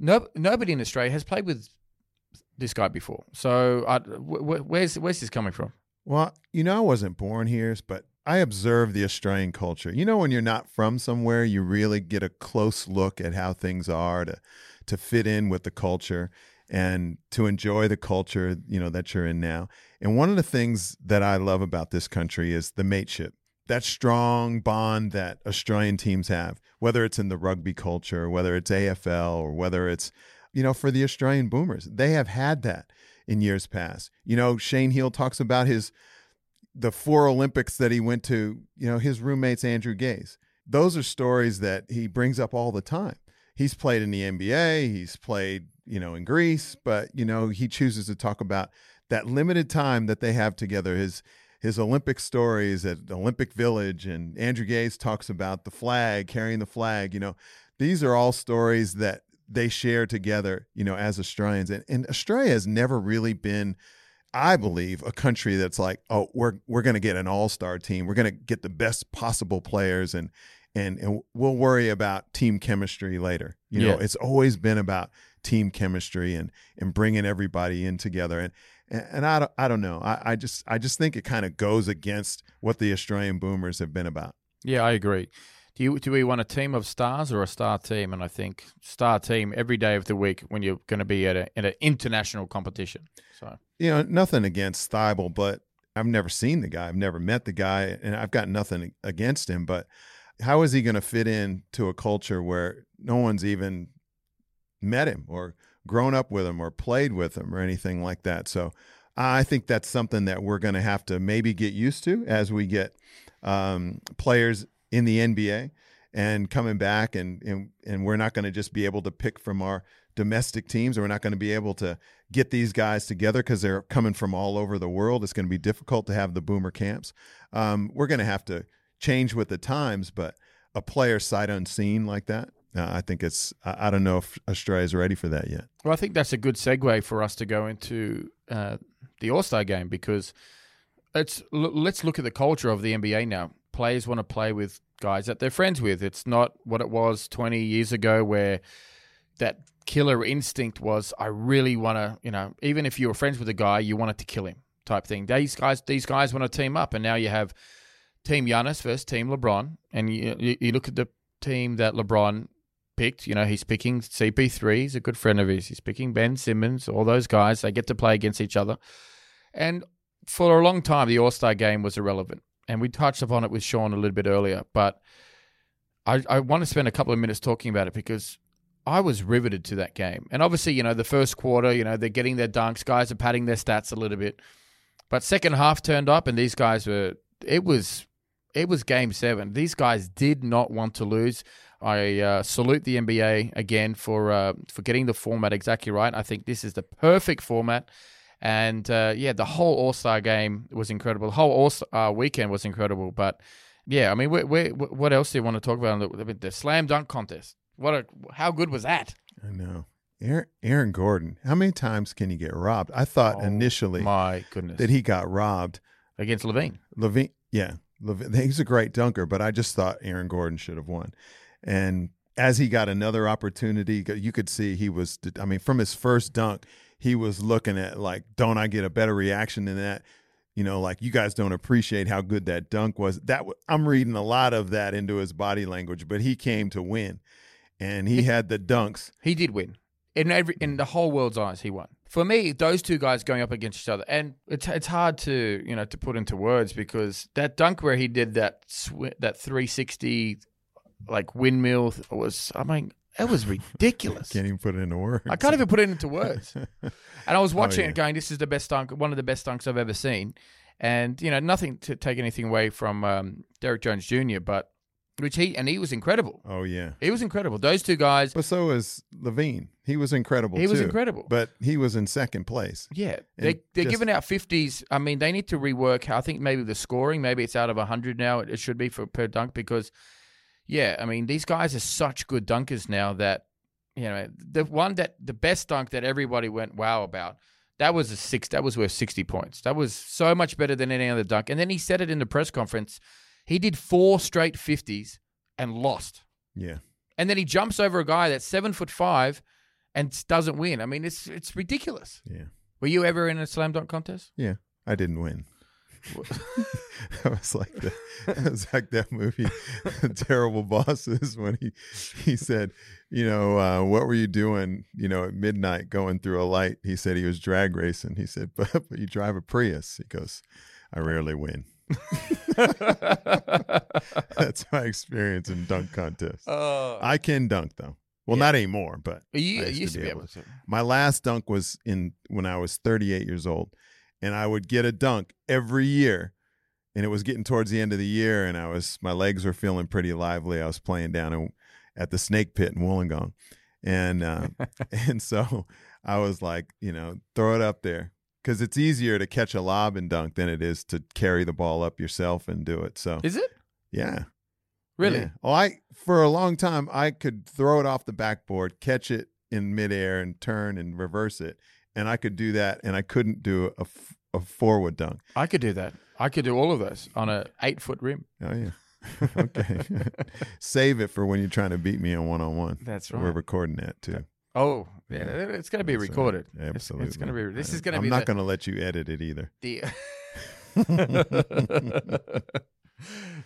No, nobody in Australia has played with this guy before. So, I, wh- where's where's this coming from? Well, you know, I wasn't born here, but I observe the Australian culture. You know, when you're not from somewhere, you really get a close look at how things are to to fit in with the culture and to enjoy the culture, you know, that you're in now. And one of the things that I love about this country is the mateship. That strong bond that Australian teams have, whether it's in the rugby culture, whether it's AFL, or whether it's, you know, for the Australian boomers. They have had that in years past. You know, Shane Heal talks about his the four Olympics that he went to, you know, his roommates Andrew Gaze. Those are stories that he brings up all the time. He's played in the NBA, he's played, you know, in Greece, but you know, he chooses to talk about that limited time that they have together. His his Olympic stories at Olympic Village and Andrew Gaze talks about the flag, carrying the flag, you know. These are all stories that they share together, you know, as Australians. And, and Australia has never really been I believe a country that's like, oh, we're we're going to get an all-star team. We're going to get the best possible players and and and we'll worry about team chemistry later. You know, Yeah. it's always been about team chemistry and and bringing everybody in together. And and, and I don't I don't know. I, I just I just think it kind of goes against what the Australian Boomers have been about. Yeah, I agree. Do you do we want a team of stars or a star team? And I think star team every day of the week when you're going to be at a at an international competition. So you know, nothing against Thybulle, but I've never seen the guy. I've never met the guy, and I've got nothing against him. But how is he going to fit in to a culture where no one's even met him or grown up with him or played with him or anything like that? So I think that's something that we're going to have to maybe get used to as we get um, players in the NBA and coming back, and and, and we're not going to just be able to pick from our domestic teams, or we're not going to be able to get these guys together because they're coming from all over the world. It's going to be difficult to have the boomer camps. Um, we're going to have to change with the times, but a player sight unseen like that, uh, I think it's. I, don't know if Australia's ready for that yet. Well, I think that's a good segue for us to go into uh, the All Star game because it's l- let's look at the culture of the NBA now. Players want to play with guys that they're friends with. It's not what it was 20 years ago where that killer instinct was I really want to, you know, even if you were friends with a guy, you wanted to kill him type thing. These guys these guys want to team up and now you have team Giannis versus team LeBron and you you, look at the team that LeBron picked. You know, he's picking CP3. He's a good friend of his. He's picking Ben Simmons. All those guys, they get to play against each other. And for a long time, the All Star game was irrelevant. And we touched upon it with Sean a little bit earlier. But I, I want to spend a couple of minutes talking about it because I was riveted to that game. And obviously, you know, the first quarter, you know, they're getting their dunks. Guys are padding their stats a little bit. But second half turned up, and these guys were. It was it was game seven. These guys did not want to lose. I uh, salute the NBA again for uh, for getting the format exactly right. I think this is the perfect format, and uh, yeah, the whole All Star game was incredible. The whole All Star weekend was incredible. But yeah, I mean, we we what else do you want to talk about? Mean, the slam dunk contest. What a how good was that? I know. Aaron, Aaron Gordon, how many times can you get robbed? I thought Oh, initially My goodness, that he got robbed. against LaVine. LaVine, yeah, LaVine, he's a great dunker, but I just thought Aaron Gordon should have won. And as he got another opportunity, you could see he was. I mean, from his first dunk, he was looking at like, "Don't I get a better reaction than that?" You know, like you guys don't appreciate how good that dunk was. That w- I'm reading a lot of that into his body language, but he came to win, and he had the dunks. He did win in every in the whole world's eyes. He won. for me, those two guys going up against each other, and it's it's hard to you know to put into words because that dunk where he did that sw- that 360 like windmill was I mean it was ridiculous. Can't even put it into words. I can't even put it into words. And I was watching Oh, yeah. it going, this is the best dunk, one of the best dunks I've ever seen. And, you know, nothing to take anything away from um, Derrick Jones Jr., but which he, and he was incredible. Oh yeah. He was incredible. Those two guys, But so was LaVine. He was incredible. he was incredible. But he was in second place. yeah, And they, they're just- giving out 50s. I mean, they need to rework, I think maybe the scoring, maybe it's out of 100 now, it, it should be for per dunk because, yeah, I mean, these guys are such good dunkers now that, you know, the one that, the best dunk that everybody went wow about, that was a six. That was worth sixty points. That was so much better than any other dunk. And then he said it in the press conference. He did four straight fifties and lost. Yeah. And then he jumps over a guy that's seven foot five and doesn't win. I mean, it's it's ridiculous. Yeah. Were you ever in a slam dunk contest? Yeah. I didn't win. that was like the, it was like that movie, Terrible Bosses, when he he said, you know, uh, what were you doing, you know, at midnight going through a light? He said he was drag racing. He said, but, but you drive a Prius. He goes, I rarely win. That's my experience in dunk contests. Oh, I can dunk though. Well, Yeah. not anymore, but you I used, to be able to. my last dunk was in when I was 38 years old, and I would get a dunk every year, and it was getting towards the end of the year, and I was my legs were feeling pretty lively. I was playing down in, at the Snake Pit in Wollongong, and uh, and so I was like, you know, throw it up there because it's easier to catch a lob and dunk than it is to carry the ball up yourself and do it. So Is it yeah, really? yeah. Well, I for a long time I could throw it off the backboard, catch it in midair, and turn and reverse it, and I could do that, and I couldn't do a, a forward dunk. I could do that. I could do all of those on a eight foot rim. Oh yeah. okay. Save it for when you're trying to beat me on one on one. That's right. We're recording that too. Oh, yeah, it's going to be That's recorded. It's- Absolutely. It's, going to be. This is going to I'm not going to let you edit it either. the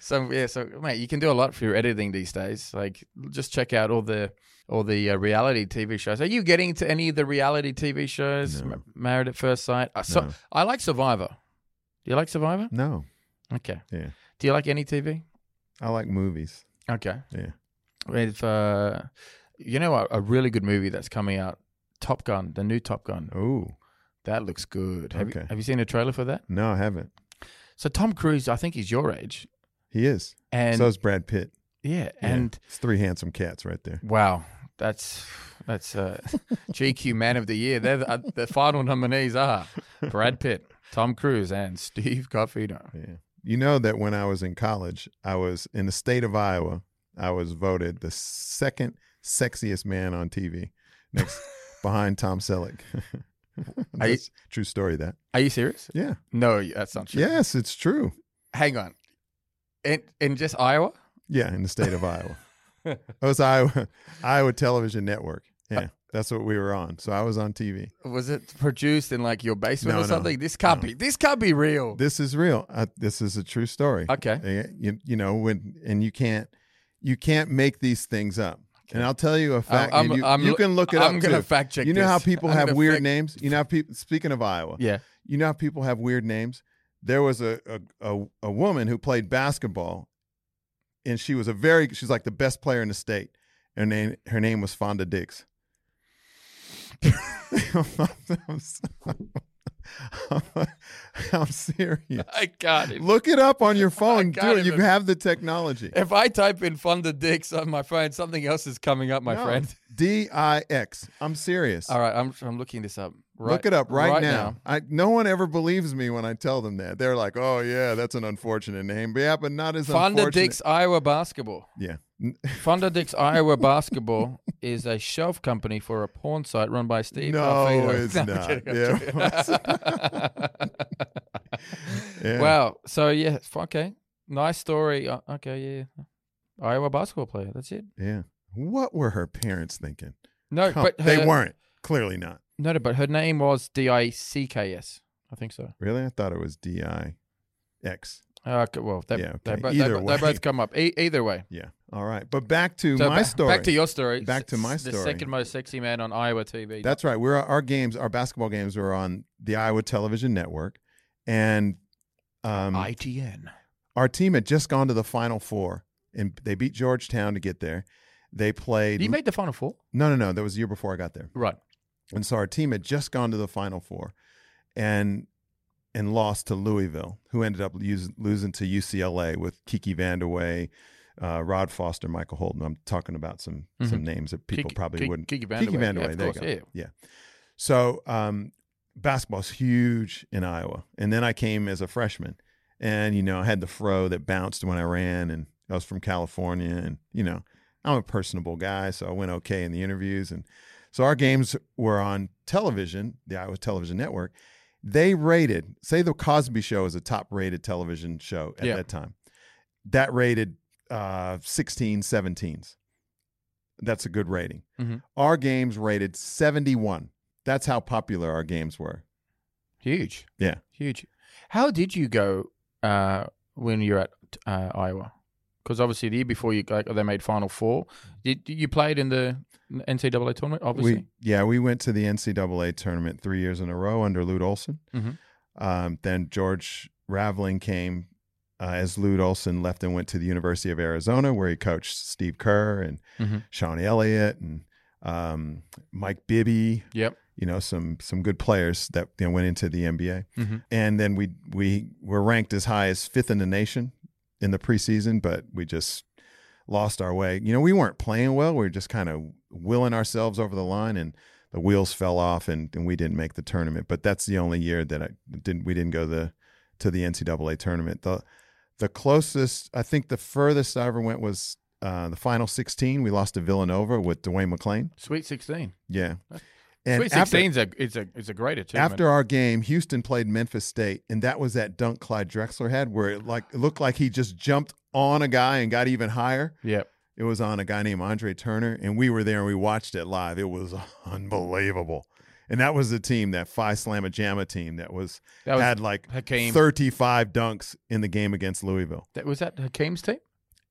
so yeah, so mate, you can do a lot for your editing these days. Like, just check out all the all the uh, reality TV shows. Are you getting to any of the reality TV shows? No. Ma- Married at First Sight. Uh, so No. I like Survivor. Do you like Survivor? No. Okay. Yeah. Do you like any TV? I like movies. Okay. Yeah. If uh, you know a, a really good movie that's coming out, Top Gun, the new Top Gun. Oh That looks good. Have you Okay. have you seen a trailer for that? no, I haven't. So Tom Cruise, I think he's your age, He is. and so is Brad Pitt. yeah, Yeah. and it's three handsome cats right there. wow, that's that's uh, GQ Man of the Year. They're the, uh, the final nominees are Brad Pitt, Tom Cruise, and Steve Carfino. Yeah. You know that when I was in college, I was in the state of Iowa. I was voted the second sexiest man on TV, next behind Tom Selleck. You- true story. That Are you serious? yeah, No, that's not true. yes, it's true. Hang on. In in just Iowa? Yeah, in the state of Iowa. It was Iowa Iowa Television Network. Yeah, that's what we were on. So I was on TV. Was it produced in like your basement No, or no, something? This can't no. be. This can't be real. This is real. I, this is a true story. Okay. You, you know when and you can't you can't make these things up. And I'll tell you a fact. I'm- you, I'm you can look it I'm up. gonna too. fact check You know how people I'm have weird fact- names. You know how people. Speaking of Iowa, Yeah. you know how people have weird names. There was a a, a a woman who played basketball, and she was a very she's like the best player in the state. Her name her name was Fonda Dix. I'm, I'm serious. I got it. Look it up on your phone. Do it. it, You have the technology. If I type in Fonda Dix on my phone, something else is coming up, my No. friend. D I X. I'm serious. All right, I'm I'm looking this up. Right, Look it up right, now. I no one ever believes me when I tell them that. They're like, "Oh yeah, that's an unfortunate name." But yeah, but not as Fonda unfortunate. Dix Iowa Basketball. Yeah. Fonda Dix Iowa Basketball is a shelf company for a porn site run by Steve. No, Carfino. it's I'm not. kidding, Yeah. Yeah. Wow. So yeah, okay, nice story. Uh, okay, yeah, Iowa basketball player. That's it. Yeah. What were her parents thinking? No, Come- but her, they weren't. Clearly not. No, no, but her name was D I C K S. I think so. Really? I thought it was D I X. Uh, well, they, Yeah, they, okay. both, Either they, bo- they way. both come up. E- either way, Yeah. All right, but back to So my ba- story. Back to your story. Back to my story. The story. second most sexy man on Iowa TV. That's right. We're our games, our basketball games, were on the Iowa Television Network, and um, ITN. our team had just gone to the Final Four, and they beat Georgetown to get there. They played. You make the final four? no, no, no. That was the year before I got there. Right. And so our team had just gone to the Final Four, and and lost to Louisville, who ended up losing, losing to UCLA with Kiki Vandeweghe, uh, Rod Foster, Michael Holton. I'm talking about some some names that people Kiki- probably Kiki- wouldn't. Kiki Kiki Vandeweghe, Vandeweghe, yeah, there you go. yeah. yeah. So um, basketball's huge in Iowa, and then I came as a freshman, and you know I had the fro that bounced when I ran, and I was from California, and you know I'm a personable guy, so I went okay in the interviews, and so our games were on television, the Iowa Television Network. They rated, say, the Cosby Show is a top-rated television show at Yeah. that time. That rated uh, 16, 17s. That's a good rating. Mhm. Our games rated 71. That's how popular our games were. Huge. Yeah. Huge. How did you go uh, when you're at uh, Iowa? Because obviously the year before you like, they made Final Four. Did you played in the NCAA tournament? Obviously. We yeah, we went to the NCAA tournament three years in a row under Lute Olson. Mhm. Um, then George Raveling came uh, as Lute Olson left and went to the University of Arizona, where he coached Steve Kerr and Mhm. Sean Elliott and um, Mike Bibby. Yep. You know some some good players that you know, went into the NBA. Mhm. And then we we were ranked as high as fifth in the nation in the preseason, but we just lost our way. You know, we weren't playing well. We were just kind of willing ourselves over the line, and the wheels fell off, and, and we didn't make the tournament. But that's the only year that I didn't. We didn't go the to the NCAA tournament. the The closest, I think, the furthest I ever went was uh, the final sixteen. We lost to Villanova with Dwayne McClain. Sweet Sixteen. Yeah, and Sweet after- Sixteen's a it's a it's a great achievement. after our game, Houston played Memphis State, and that was that dunk Clyde Drexler had, where it like it looked like he just jumped on a guy and got even higher. Yep. It was on a guy named Andre Turner, and we were there and we watched it live. It was unbelievable, and that was the team, that Phi Slamma Jamma team, that was, That was had like Hakeem. thirty-five dunks in the game against Louisville. That was that Hakeem's team.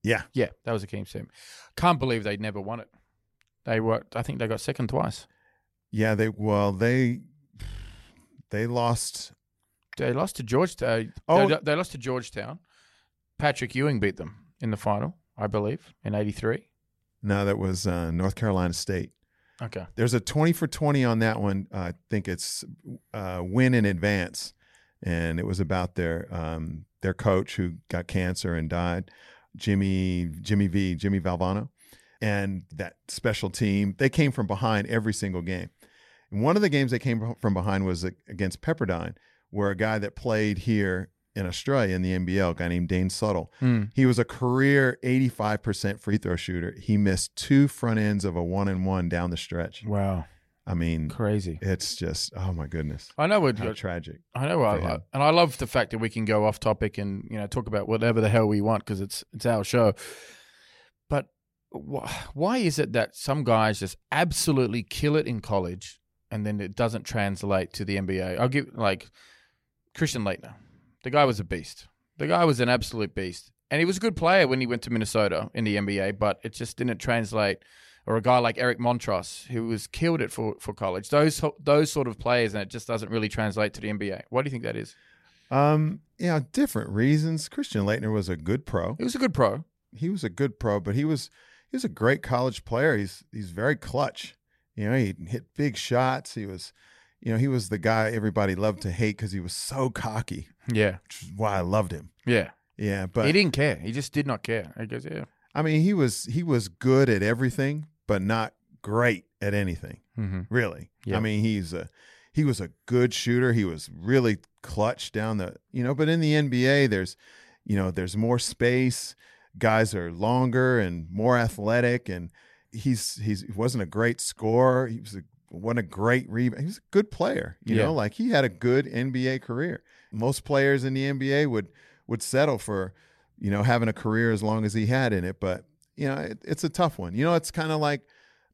Yeah, Yeah, that was Hakeem's team. Can't believe they'd never won it. They were. I think they got second twice. Yeah. They well, they they lost. They lost to Georgetown. Oh. they, they lost to Georgetown. Patrick Ewing beat them in the final, I believe, in '83. No, that was uh, North Carolina State. Okay. There's a 20 for 20 on that one. Uh, I think it's uh, win in advance. And it was about their um, their coach who got cancer and died, Jimmy Jimmy V, Jimmy Valvano. And that special team, they came from behind every single game. And one of the games they came from behind was against Pepperdine, where a guy that played here in Australia in the NBL, a guy named Dane Suttle, Hmm. he was a career 85% free throw shooter. He missed two front ends of a one and one down the stretch. Wow. I mean, Crazy. it's just oh my goodness, I know what how tragic. I know, I, for and I love the fact that we can go off topic and you know talk about whatever the hell we want because it's it's our show. But wh- why is it that some guys just absolutely kill it in college and then it doesn't translate to the NBA? I'll give like Christian Laettner. The guy was a beast. The guy was an absolute beast, and he was a good player when he went to Minnesota in the NBA. But it just didn't translate. Or a guy like Eric Montross, who was killed it for, for college. Those those sort of players, and it just doesn't really translate to the NBA. Why do you think that is? Um, yeah, different reasons. Christian Laettner was a good pro. He was a good pro. He was a good pro, but he was he was a great college player. He's he's very clutch. You know, he hit big shots. He was, you know, he was the guy everybody loved to hate because he was so cocky, Yeah, which is why I loved him. yeah. Yeah, but he didn't care. He just did not care. He goes, yeah. I mean, he was he was good at everything, but not great at anything. Mm-hmm. Really. I mean, he's a he was a good shooter. He was really clutch down the you know, but in the NBA there's you know, there's more space. Guys are longer and more athletic and he's he's he wasn't a great scorer. He was a wasn't a great rebound. He was a good player. You Yeah. know, like he had a good NBA career. Most players in the NBA would would settle for, you know, having a career as long as he had in it. But, you know, it, it's a tough one. You know, it's kind of like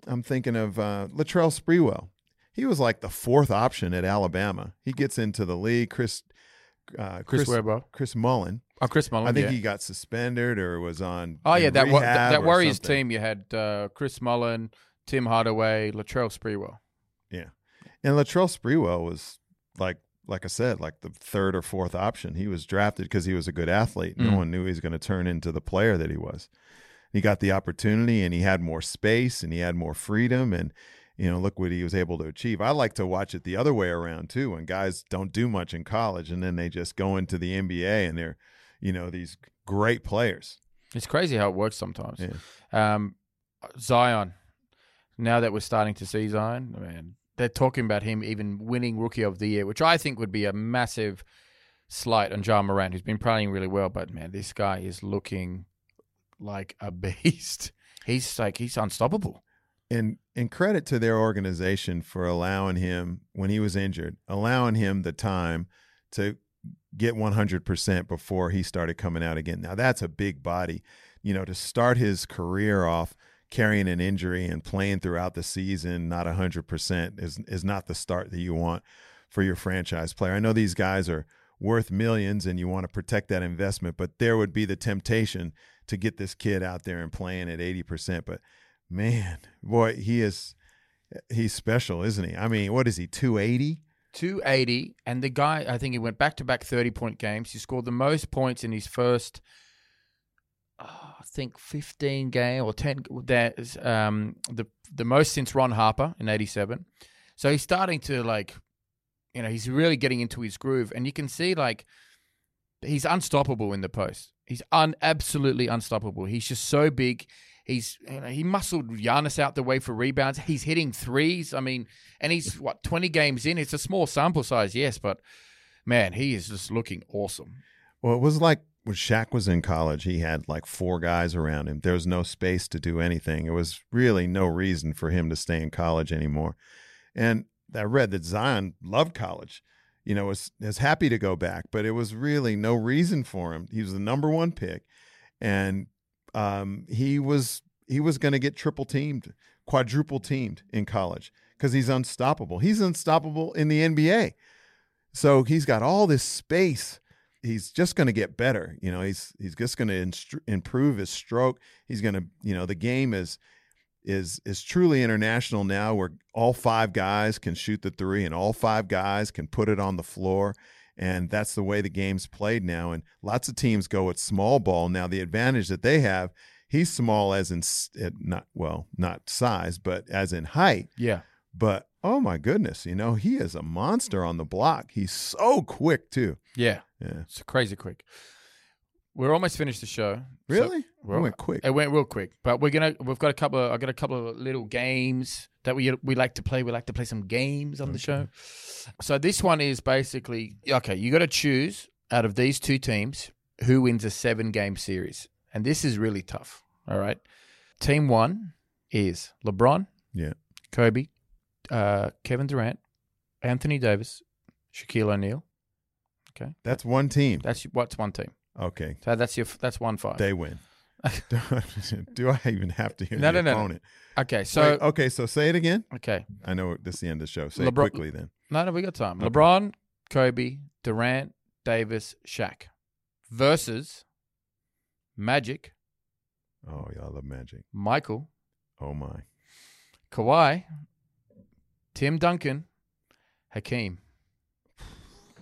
I'm thinking of uh, Latrell Sprewell. He was like the fourth option at Alabama. He gets into the league. Chris, uh, Chris, Webber. Chris Mullin Oh, Chris Mullin. I think yeah. he got suspended or was on. Oh yeah, that wa- that, that Warriors something. team. You had uh, Chris Mullin, Tim Hardaway, Latrell Sprewell. Yeah, and Latrell Sprewell was like, like I said, like the third or fourth option. He was drafted because he was a good athlete. No Mm. one knew he was going to turn into the player that he was. He got the opportunity, and he had more space, and he had more freedom, and you know, look what he was able to achieve. I like to watch it the other way around too, when guys don't do much in college, and then they just go into the NBA, and they're, you know, these great players. It's crazy how it works sometimes. Yeah. Um, Zion. Now that we're starting to see Zion, man, they're talking about him even winning Rookie of the Year, which I think would be a massive slight on John Morant, who's been playing really well. But man, this guy is looking like a beast. He's like he's unstoppable. and and credit to their organization for allowing him when he was injured, allowing him the time to get 100% before he started coming out again. Now that's a big body, you know, to start his career off carrying an injury and playing throughout the season not 100% is is not the start that you want for your franchise player. I know these guys are worth millions and you want to protect that investment, but there would be the temptation to get this kid out there and playing at 80%, but Man, boy, he is he's special, isn't he? I mean, what is he, 280? 280, and the guy, I think he went back to back 30 point games. He scored the most points in his first, uh, I think, 15 game or 10. That is um, the the most since Ron Harper in 87. So he's starting to like, you know, he's really getting into his groove, and you can see like he's unstoppable in the post. He's un absolutely unstoppable. He's just so big. He's you know, he muscled Giannis out the way for rebounds. He's hitting threes. I mean, and he's what twenty games in. It's a small sample size, yes, but man, he is just looking awesome. Well, it was like when Shaq was in college, he had like four guys around him. There was no space to do anything. It was really no reason for him to stay in college anymore. And I read that Zion loved college. You know, was was happy to go back, but it was really no reason for him. He was the number one pick, and um, he was he was going to get triple teamed, quadruple teamed in college because he's unstoppable. He's unstoppable in the NBA. So he's got all this space. He's just going to get better. You know, he's he's just going to improve his stroke. He's going to, you know, the game is is is truly international now where all five guys can shoot the three and all five guys can put it on the floor and that's the way the game's played now and lots of teams go with small ball. Now the advantage that they have he's small as in eh, not well not size but as in height. Yeah, but oh my goodness you know he is a monster on the block. He's so quick too. Yeah, yeah. It's crazy quick. We're almost finished the show. So- really well, it went quick It went real quick, but we're gonna we've got a couple. Of, I got a couple of little games that we we like to play. We like to play some games on the show. So this one is basically okay. You got to choose out of these two teams who wins a seven game series, and this is really tough. All right, team one is LeBron, Yeah. Kobe, uh, Kevin Durant, Anthony Davis, Shaquille O'Neal. Okay, that's one team that's what's one team. Okay So that's your that's one five. they win do i even have to hear No, the no, no, no. opponent okay, so Wait, okay so say it again okay. I know this is the end of the show. Say LeBron- it quickly then. No, no, we got time. Okay. LeBron, Kobe, Durant, Davis, Shaq versus Magic, Oh, y'all love magic. Michael, Oh my. Kawhi, Tim Duncan, Hakeem.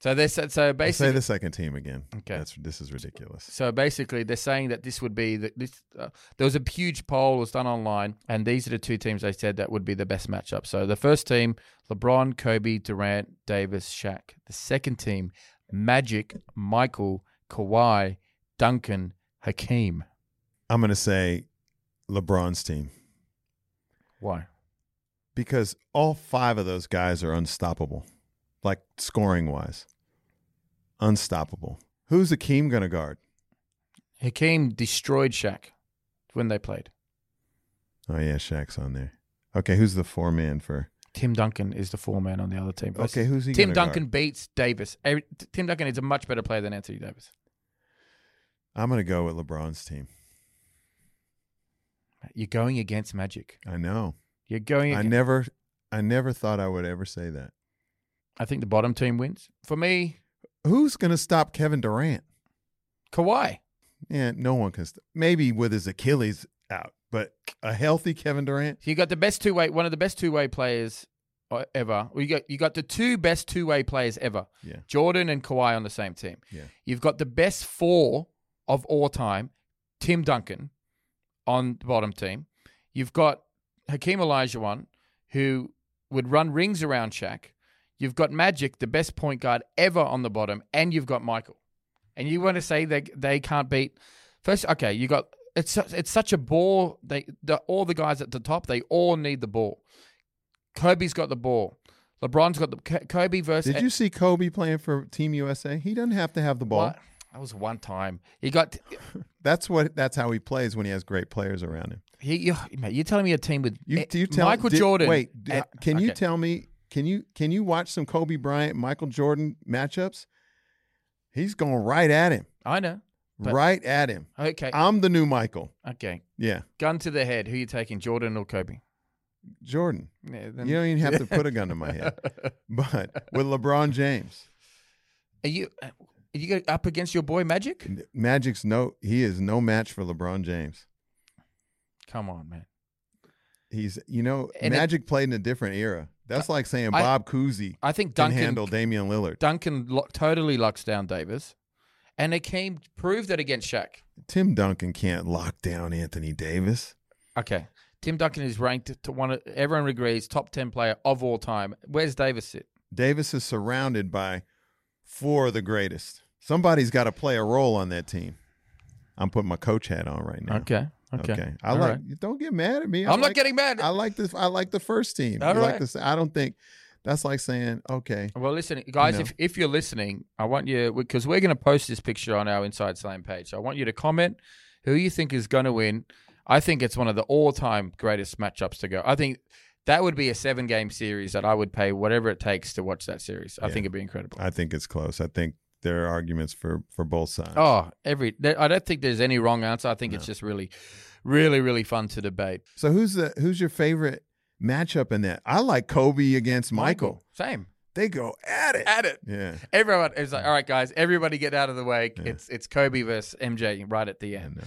so they said so I'll say the second team again. Okay. That's this is ridiculous. so basically they're saying that this would be the, this uh, there was a huge poll was done online and these are the two teams they said that would be the best matchup. So the first team LeBron, Kobe, Durant, Davis, Shaq. The second team Magic, Michael, Kawhi, Duncan, Hakeem. I'm gonna say LeBron's team Why? because all five of those guys are unstoppable, like scoring wise. Unstoppable. Who's Akeem gonna guard? Hakeem destroyed Shaq when they played. Oh yeah, Shaq's on there. Okay, who's the four man for? Tim Duncan is the four man on the other team. Okay, who's he? Tim Duncan guard? beats Davis. Tim Duncan is a much better player than Anthony Davis. I'm gonna go with LeBron's team. You're going against Magic. I know. You're going. I never, I never thought I would ever say that. I think the bottom team wins. For me, Who's going to stop Kevin Durant? Kawhi. Yeah, no one can. St- maybe with his Achilles out, but a healthy Kevin Durant. You got the best two way, one of the best two way players uh, ever. Well, you got you got the two best two way players ever. Yeah. Jordan and Kawhi on the same team. Yeah. You've got the best four of all time, Tim Duncan, on the bottom team. You've got Hakeem Olajuwon, who would run rings around Shaq. You've got Magic, the best point guard ever on the bottom, and you've got Michael. And you want to say they they can't beat first? Okay, you got it's it's such a ball. They the, all the guys at the top they all need the ball. Kobe's got the ball. LeBron's got the Kobe versus. Did you see Kobe playing for Team USA? He doesn't have to have the ball. What? That was one time. He got That's what. That's how he plays when he has great players around him. he. You, mate, you're telling me a team with You, you tell Michael did- Jordan? Wait, and- can you tell me? Can you can you watch some Kobe Bryant, Michael Jordan matchups? He's going right at him, I know. Right at him. Okay. I'm the new Michael. okay. Yeah, Gun to the head. Who you taking, Jordan or Kobe? Jordan. Yeah, then- You don't even have to put a gun to my head. But with LeBron James, Are you uh, are you up against your boy Magic? Magic's no. He is no match for LeBron James. Come on, man. He's you know And it- Magic played in a different era. That's like saying I- Bob Cousy I think Duncan can handle Damian Lillard. Duncan lo- totally locks down Davis, and they came proved it against Shaq. Tim Duncan can't lock down Anthony Davis. Okay, Tim Duncan is ranked to one. Of, everyone agrees top ten player of all time. Where's Davis sit? Davis is surrounded by four of the greatest. Somebody's got to play a role on that team. I'm putting my coach hat on right now. Okay, okay. I All like. right. Don't get mad at me. I I'm not getting mad. I like this. I like the first team. All You like this. I don't think that's like saying okay. Well, listen, guys, know. if, if you're listening, I want you, because we're going to post this picture on our Inside Slam page. I want you to comment who you think is going to win. I think it's one of the all time greatest matchups to go. I think that would be a seven game series that I would pay whatever it takes to watch that series. I Yeah. think it'd be incredible. I think it's close. I think there are arguments for for both sides. oh, every, I don't think there's any wrong answer. I think it's just really, really, really fun to debate. So who's the who's your favorite matchup in that? I like Kobe against Michael. Same. They go at it. At it. Yeah. Everyone is like, all right, guys, everybody get out of the way. It's it's Kobe versus MJ right at the end.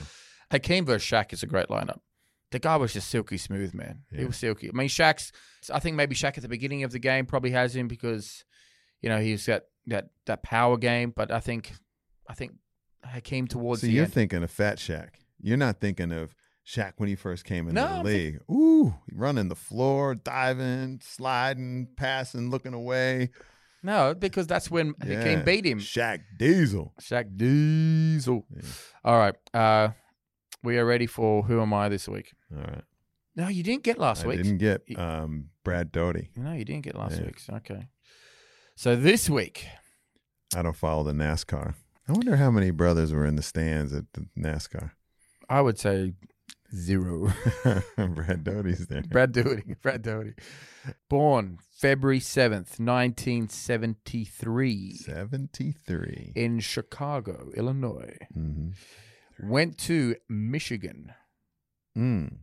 Hakeem versus Shaq is a great lineup. The guy was just silky smooth, man. He was silky. I mean, Shaq's. I think maybe Shaq at the beginning of the game probably has him because, you know, he's got that that power game. But I think, I think Hakeem towards So you're end. thinking of Fat Shaq. You're not thinking of Shaq when he first came into No, the I'm league. Ooh, running the floor, diving, sliding, passing, looking away. no, because that's when Yeah. Hakeem beat him. Shaq Diesel. Shaq Diesel. Yeah. All right, uh, we are ready for who am I this week? All right. No, you didn't get last I week. didn't get um, Brad Doty. No, you didn't get last Yeah. week's. Okay. So this week, I don't follow the NASCAR. I wonder how many brothers were in the stands at the NASCAR. I would say zero. Brad Doty's there. Brad Daugherty. Brad Daugherty. Born February 7th, 1973, 73. in Chicago, Illinois. Mm-hmm. Went to Michigan Mm.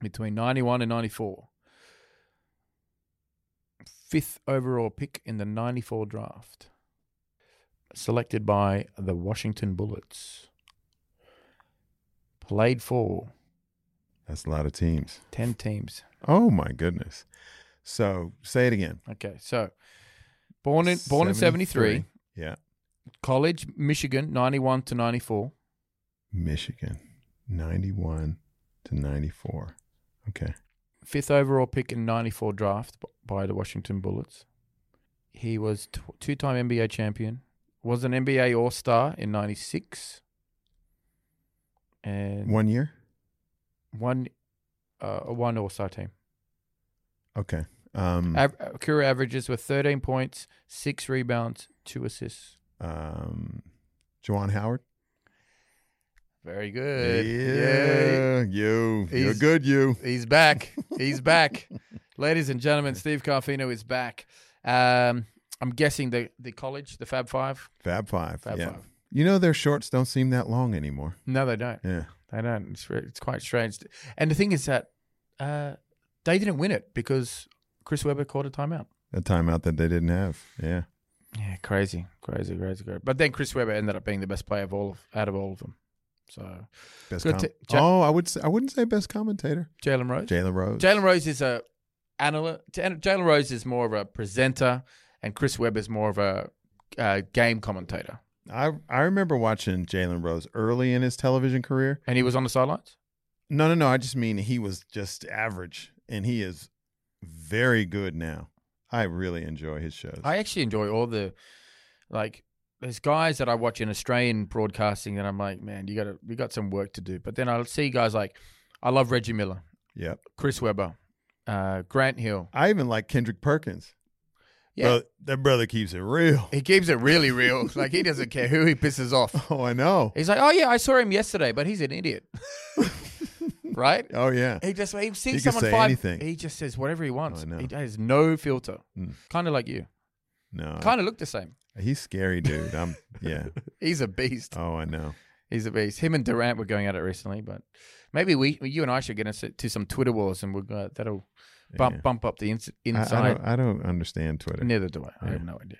between 91 and 94. Fifth overall pick in the 94 draft. Selected by the Washington Bullets. Played for That's a lot of teams. 10 teams. Oh my goodness. So say it again. Okay, so born in born in 73, Yeah. college Michigan 91 to 94. Michigan. 91 to 94. Okay. Fifth overall pick in 94 draft by the Washington Bullets. He was t- two-time NBA champion. Was an NBA All-Star in 96. And One year? one uh, one All-Star team. Okay. Um, Av- career averages were 13 points, 6 rebounds, 2 assists. um, Juwan Howard? Very good. Yeah. You. You're good, you. He's back. He's back. Ladies and gentlemen, Steve Carfino is back. Um, I'm guessing the, the college, the Fab Five. Fab Five. Fab yeah. Five. You know their shorts don't seem that long anymore. No, they don't. Yeah. They don't. It's, re- it's quite strange. And the thing is that uh, they didn't win it because Chris Webber called a timeout. A timeout that they didn't have. Yeah. Yeah, crazy, crazy, crazy, crazy. But then Chris Webber ended up being the best player of all of, out of all of them. So Best com- t- Ja- oh, I would say, I wouldn't say best commentator. Jalen Rose. Jalen Rose. Jalen Rose is a analyst. Jalen Rose is more of a presenter, and Chris Webber is more of a uh, game commentator. I I remember watching Jalen Rose early in his television career. And he was on the sidelines. No, no, no. I just mean he was just average, and he is very good now. I really enjoy his shows. I actually enjoy all the like. There's guys that I watch in Australian broadcasting, and I'm like, man, you got to you got some work to do. But then I'll see guys like, I love Reggie Miller, yep. Chris Webber, uh, Grant Hill. I even like Kendrick Perkins. Yeah, Bro- that brother keeps it real. he keeps it really real. like he doesn't care who he pisses off. Oh, I know. He's like, oh yeah, I saw him yesterday, but he's an idiot, right? Oh yeah. He just he sees He someone say fight. anything. He just says whatever he wants. Know. He has no filter. Mm. Kind of like you. No, Kind of look the same. He's scary, dude. I'm yeah. He's a beast. Oh, I know. He's a beast. Him and Durant were going at it recently, but maybe we, you and I should get into to some Twitter wars, and we'll uh, that'll bump Yeah. bump up the ins- I, I inside. don't, I don't understand Twitter. Neither do I. I Yeah. have no idea.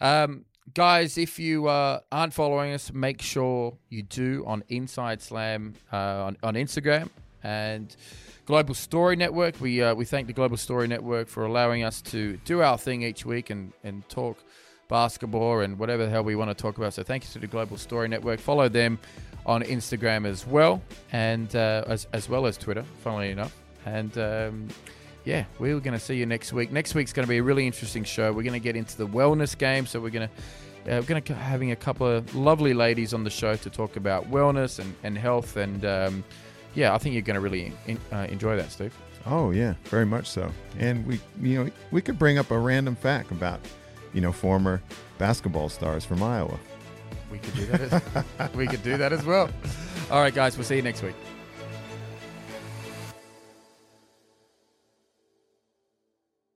Um, guys, if you uh, aren't following us, make sure you do on Inside Slam uh, on, on Instagram and Global Story Network. We uh, we thank the Global Story Network for allowing us to do our thing each week and, and talk basketball and whatever the hell we want to talk about. So thank you to the Global Story Network. Follow them on Instagram as well, and uh, as as well as Twitter. Funnily enough, and. Um, yeah, we're going to see you next week. Next week's going to be a really interesting show. We're going to get into the wellness game, so we're going to uh, we're going to having a couple of lovely ladies on the show to talk about wellness and, and health, and um, yeah, I think you're going to really in, uh, enjoy that, Steve. Oh yeah, very much so. And we, you know, we could bring up a random fact about, you know, former basketball stars from Iowa. We could do that. As, we could do that as well. All right, guys, we'll see you next week.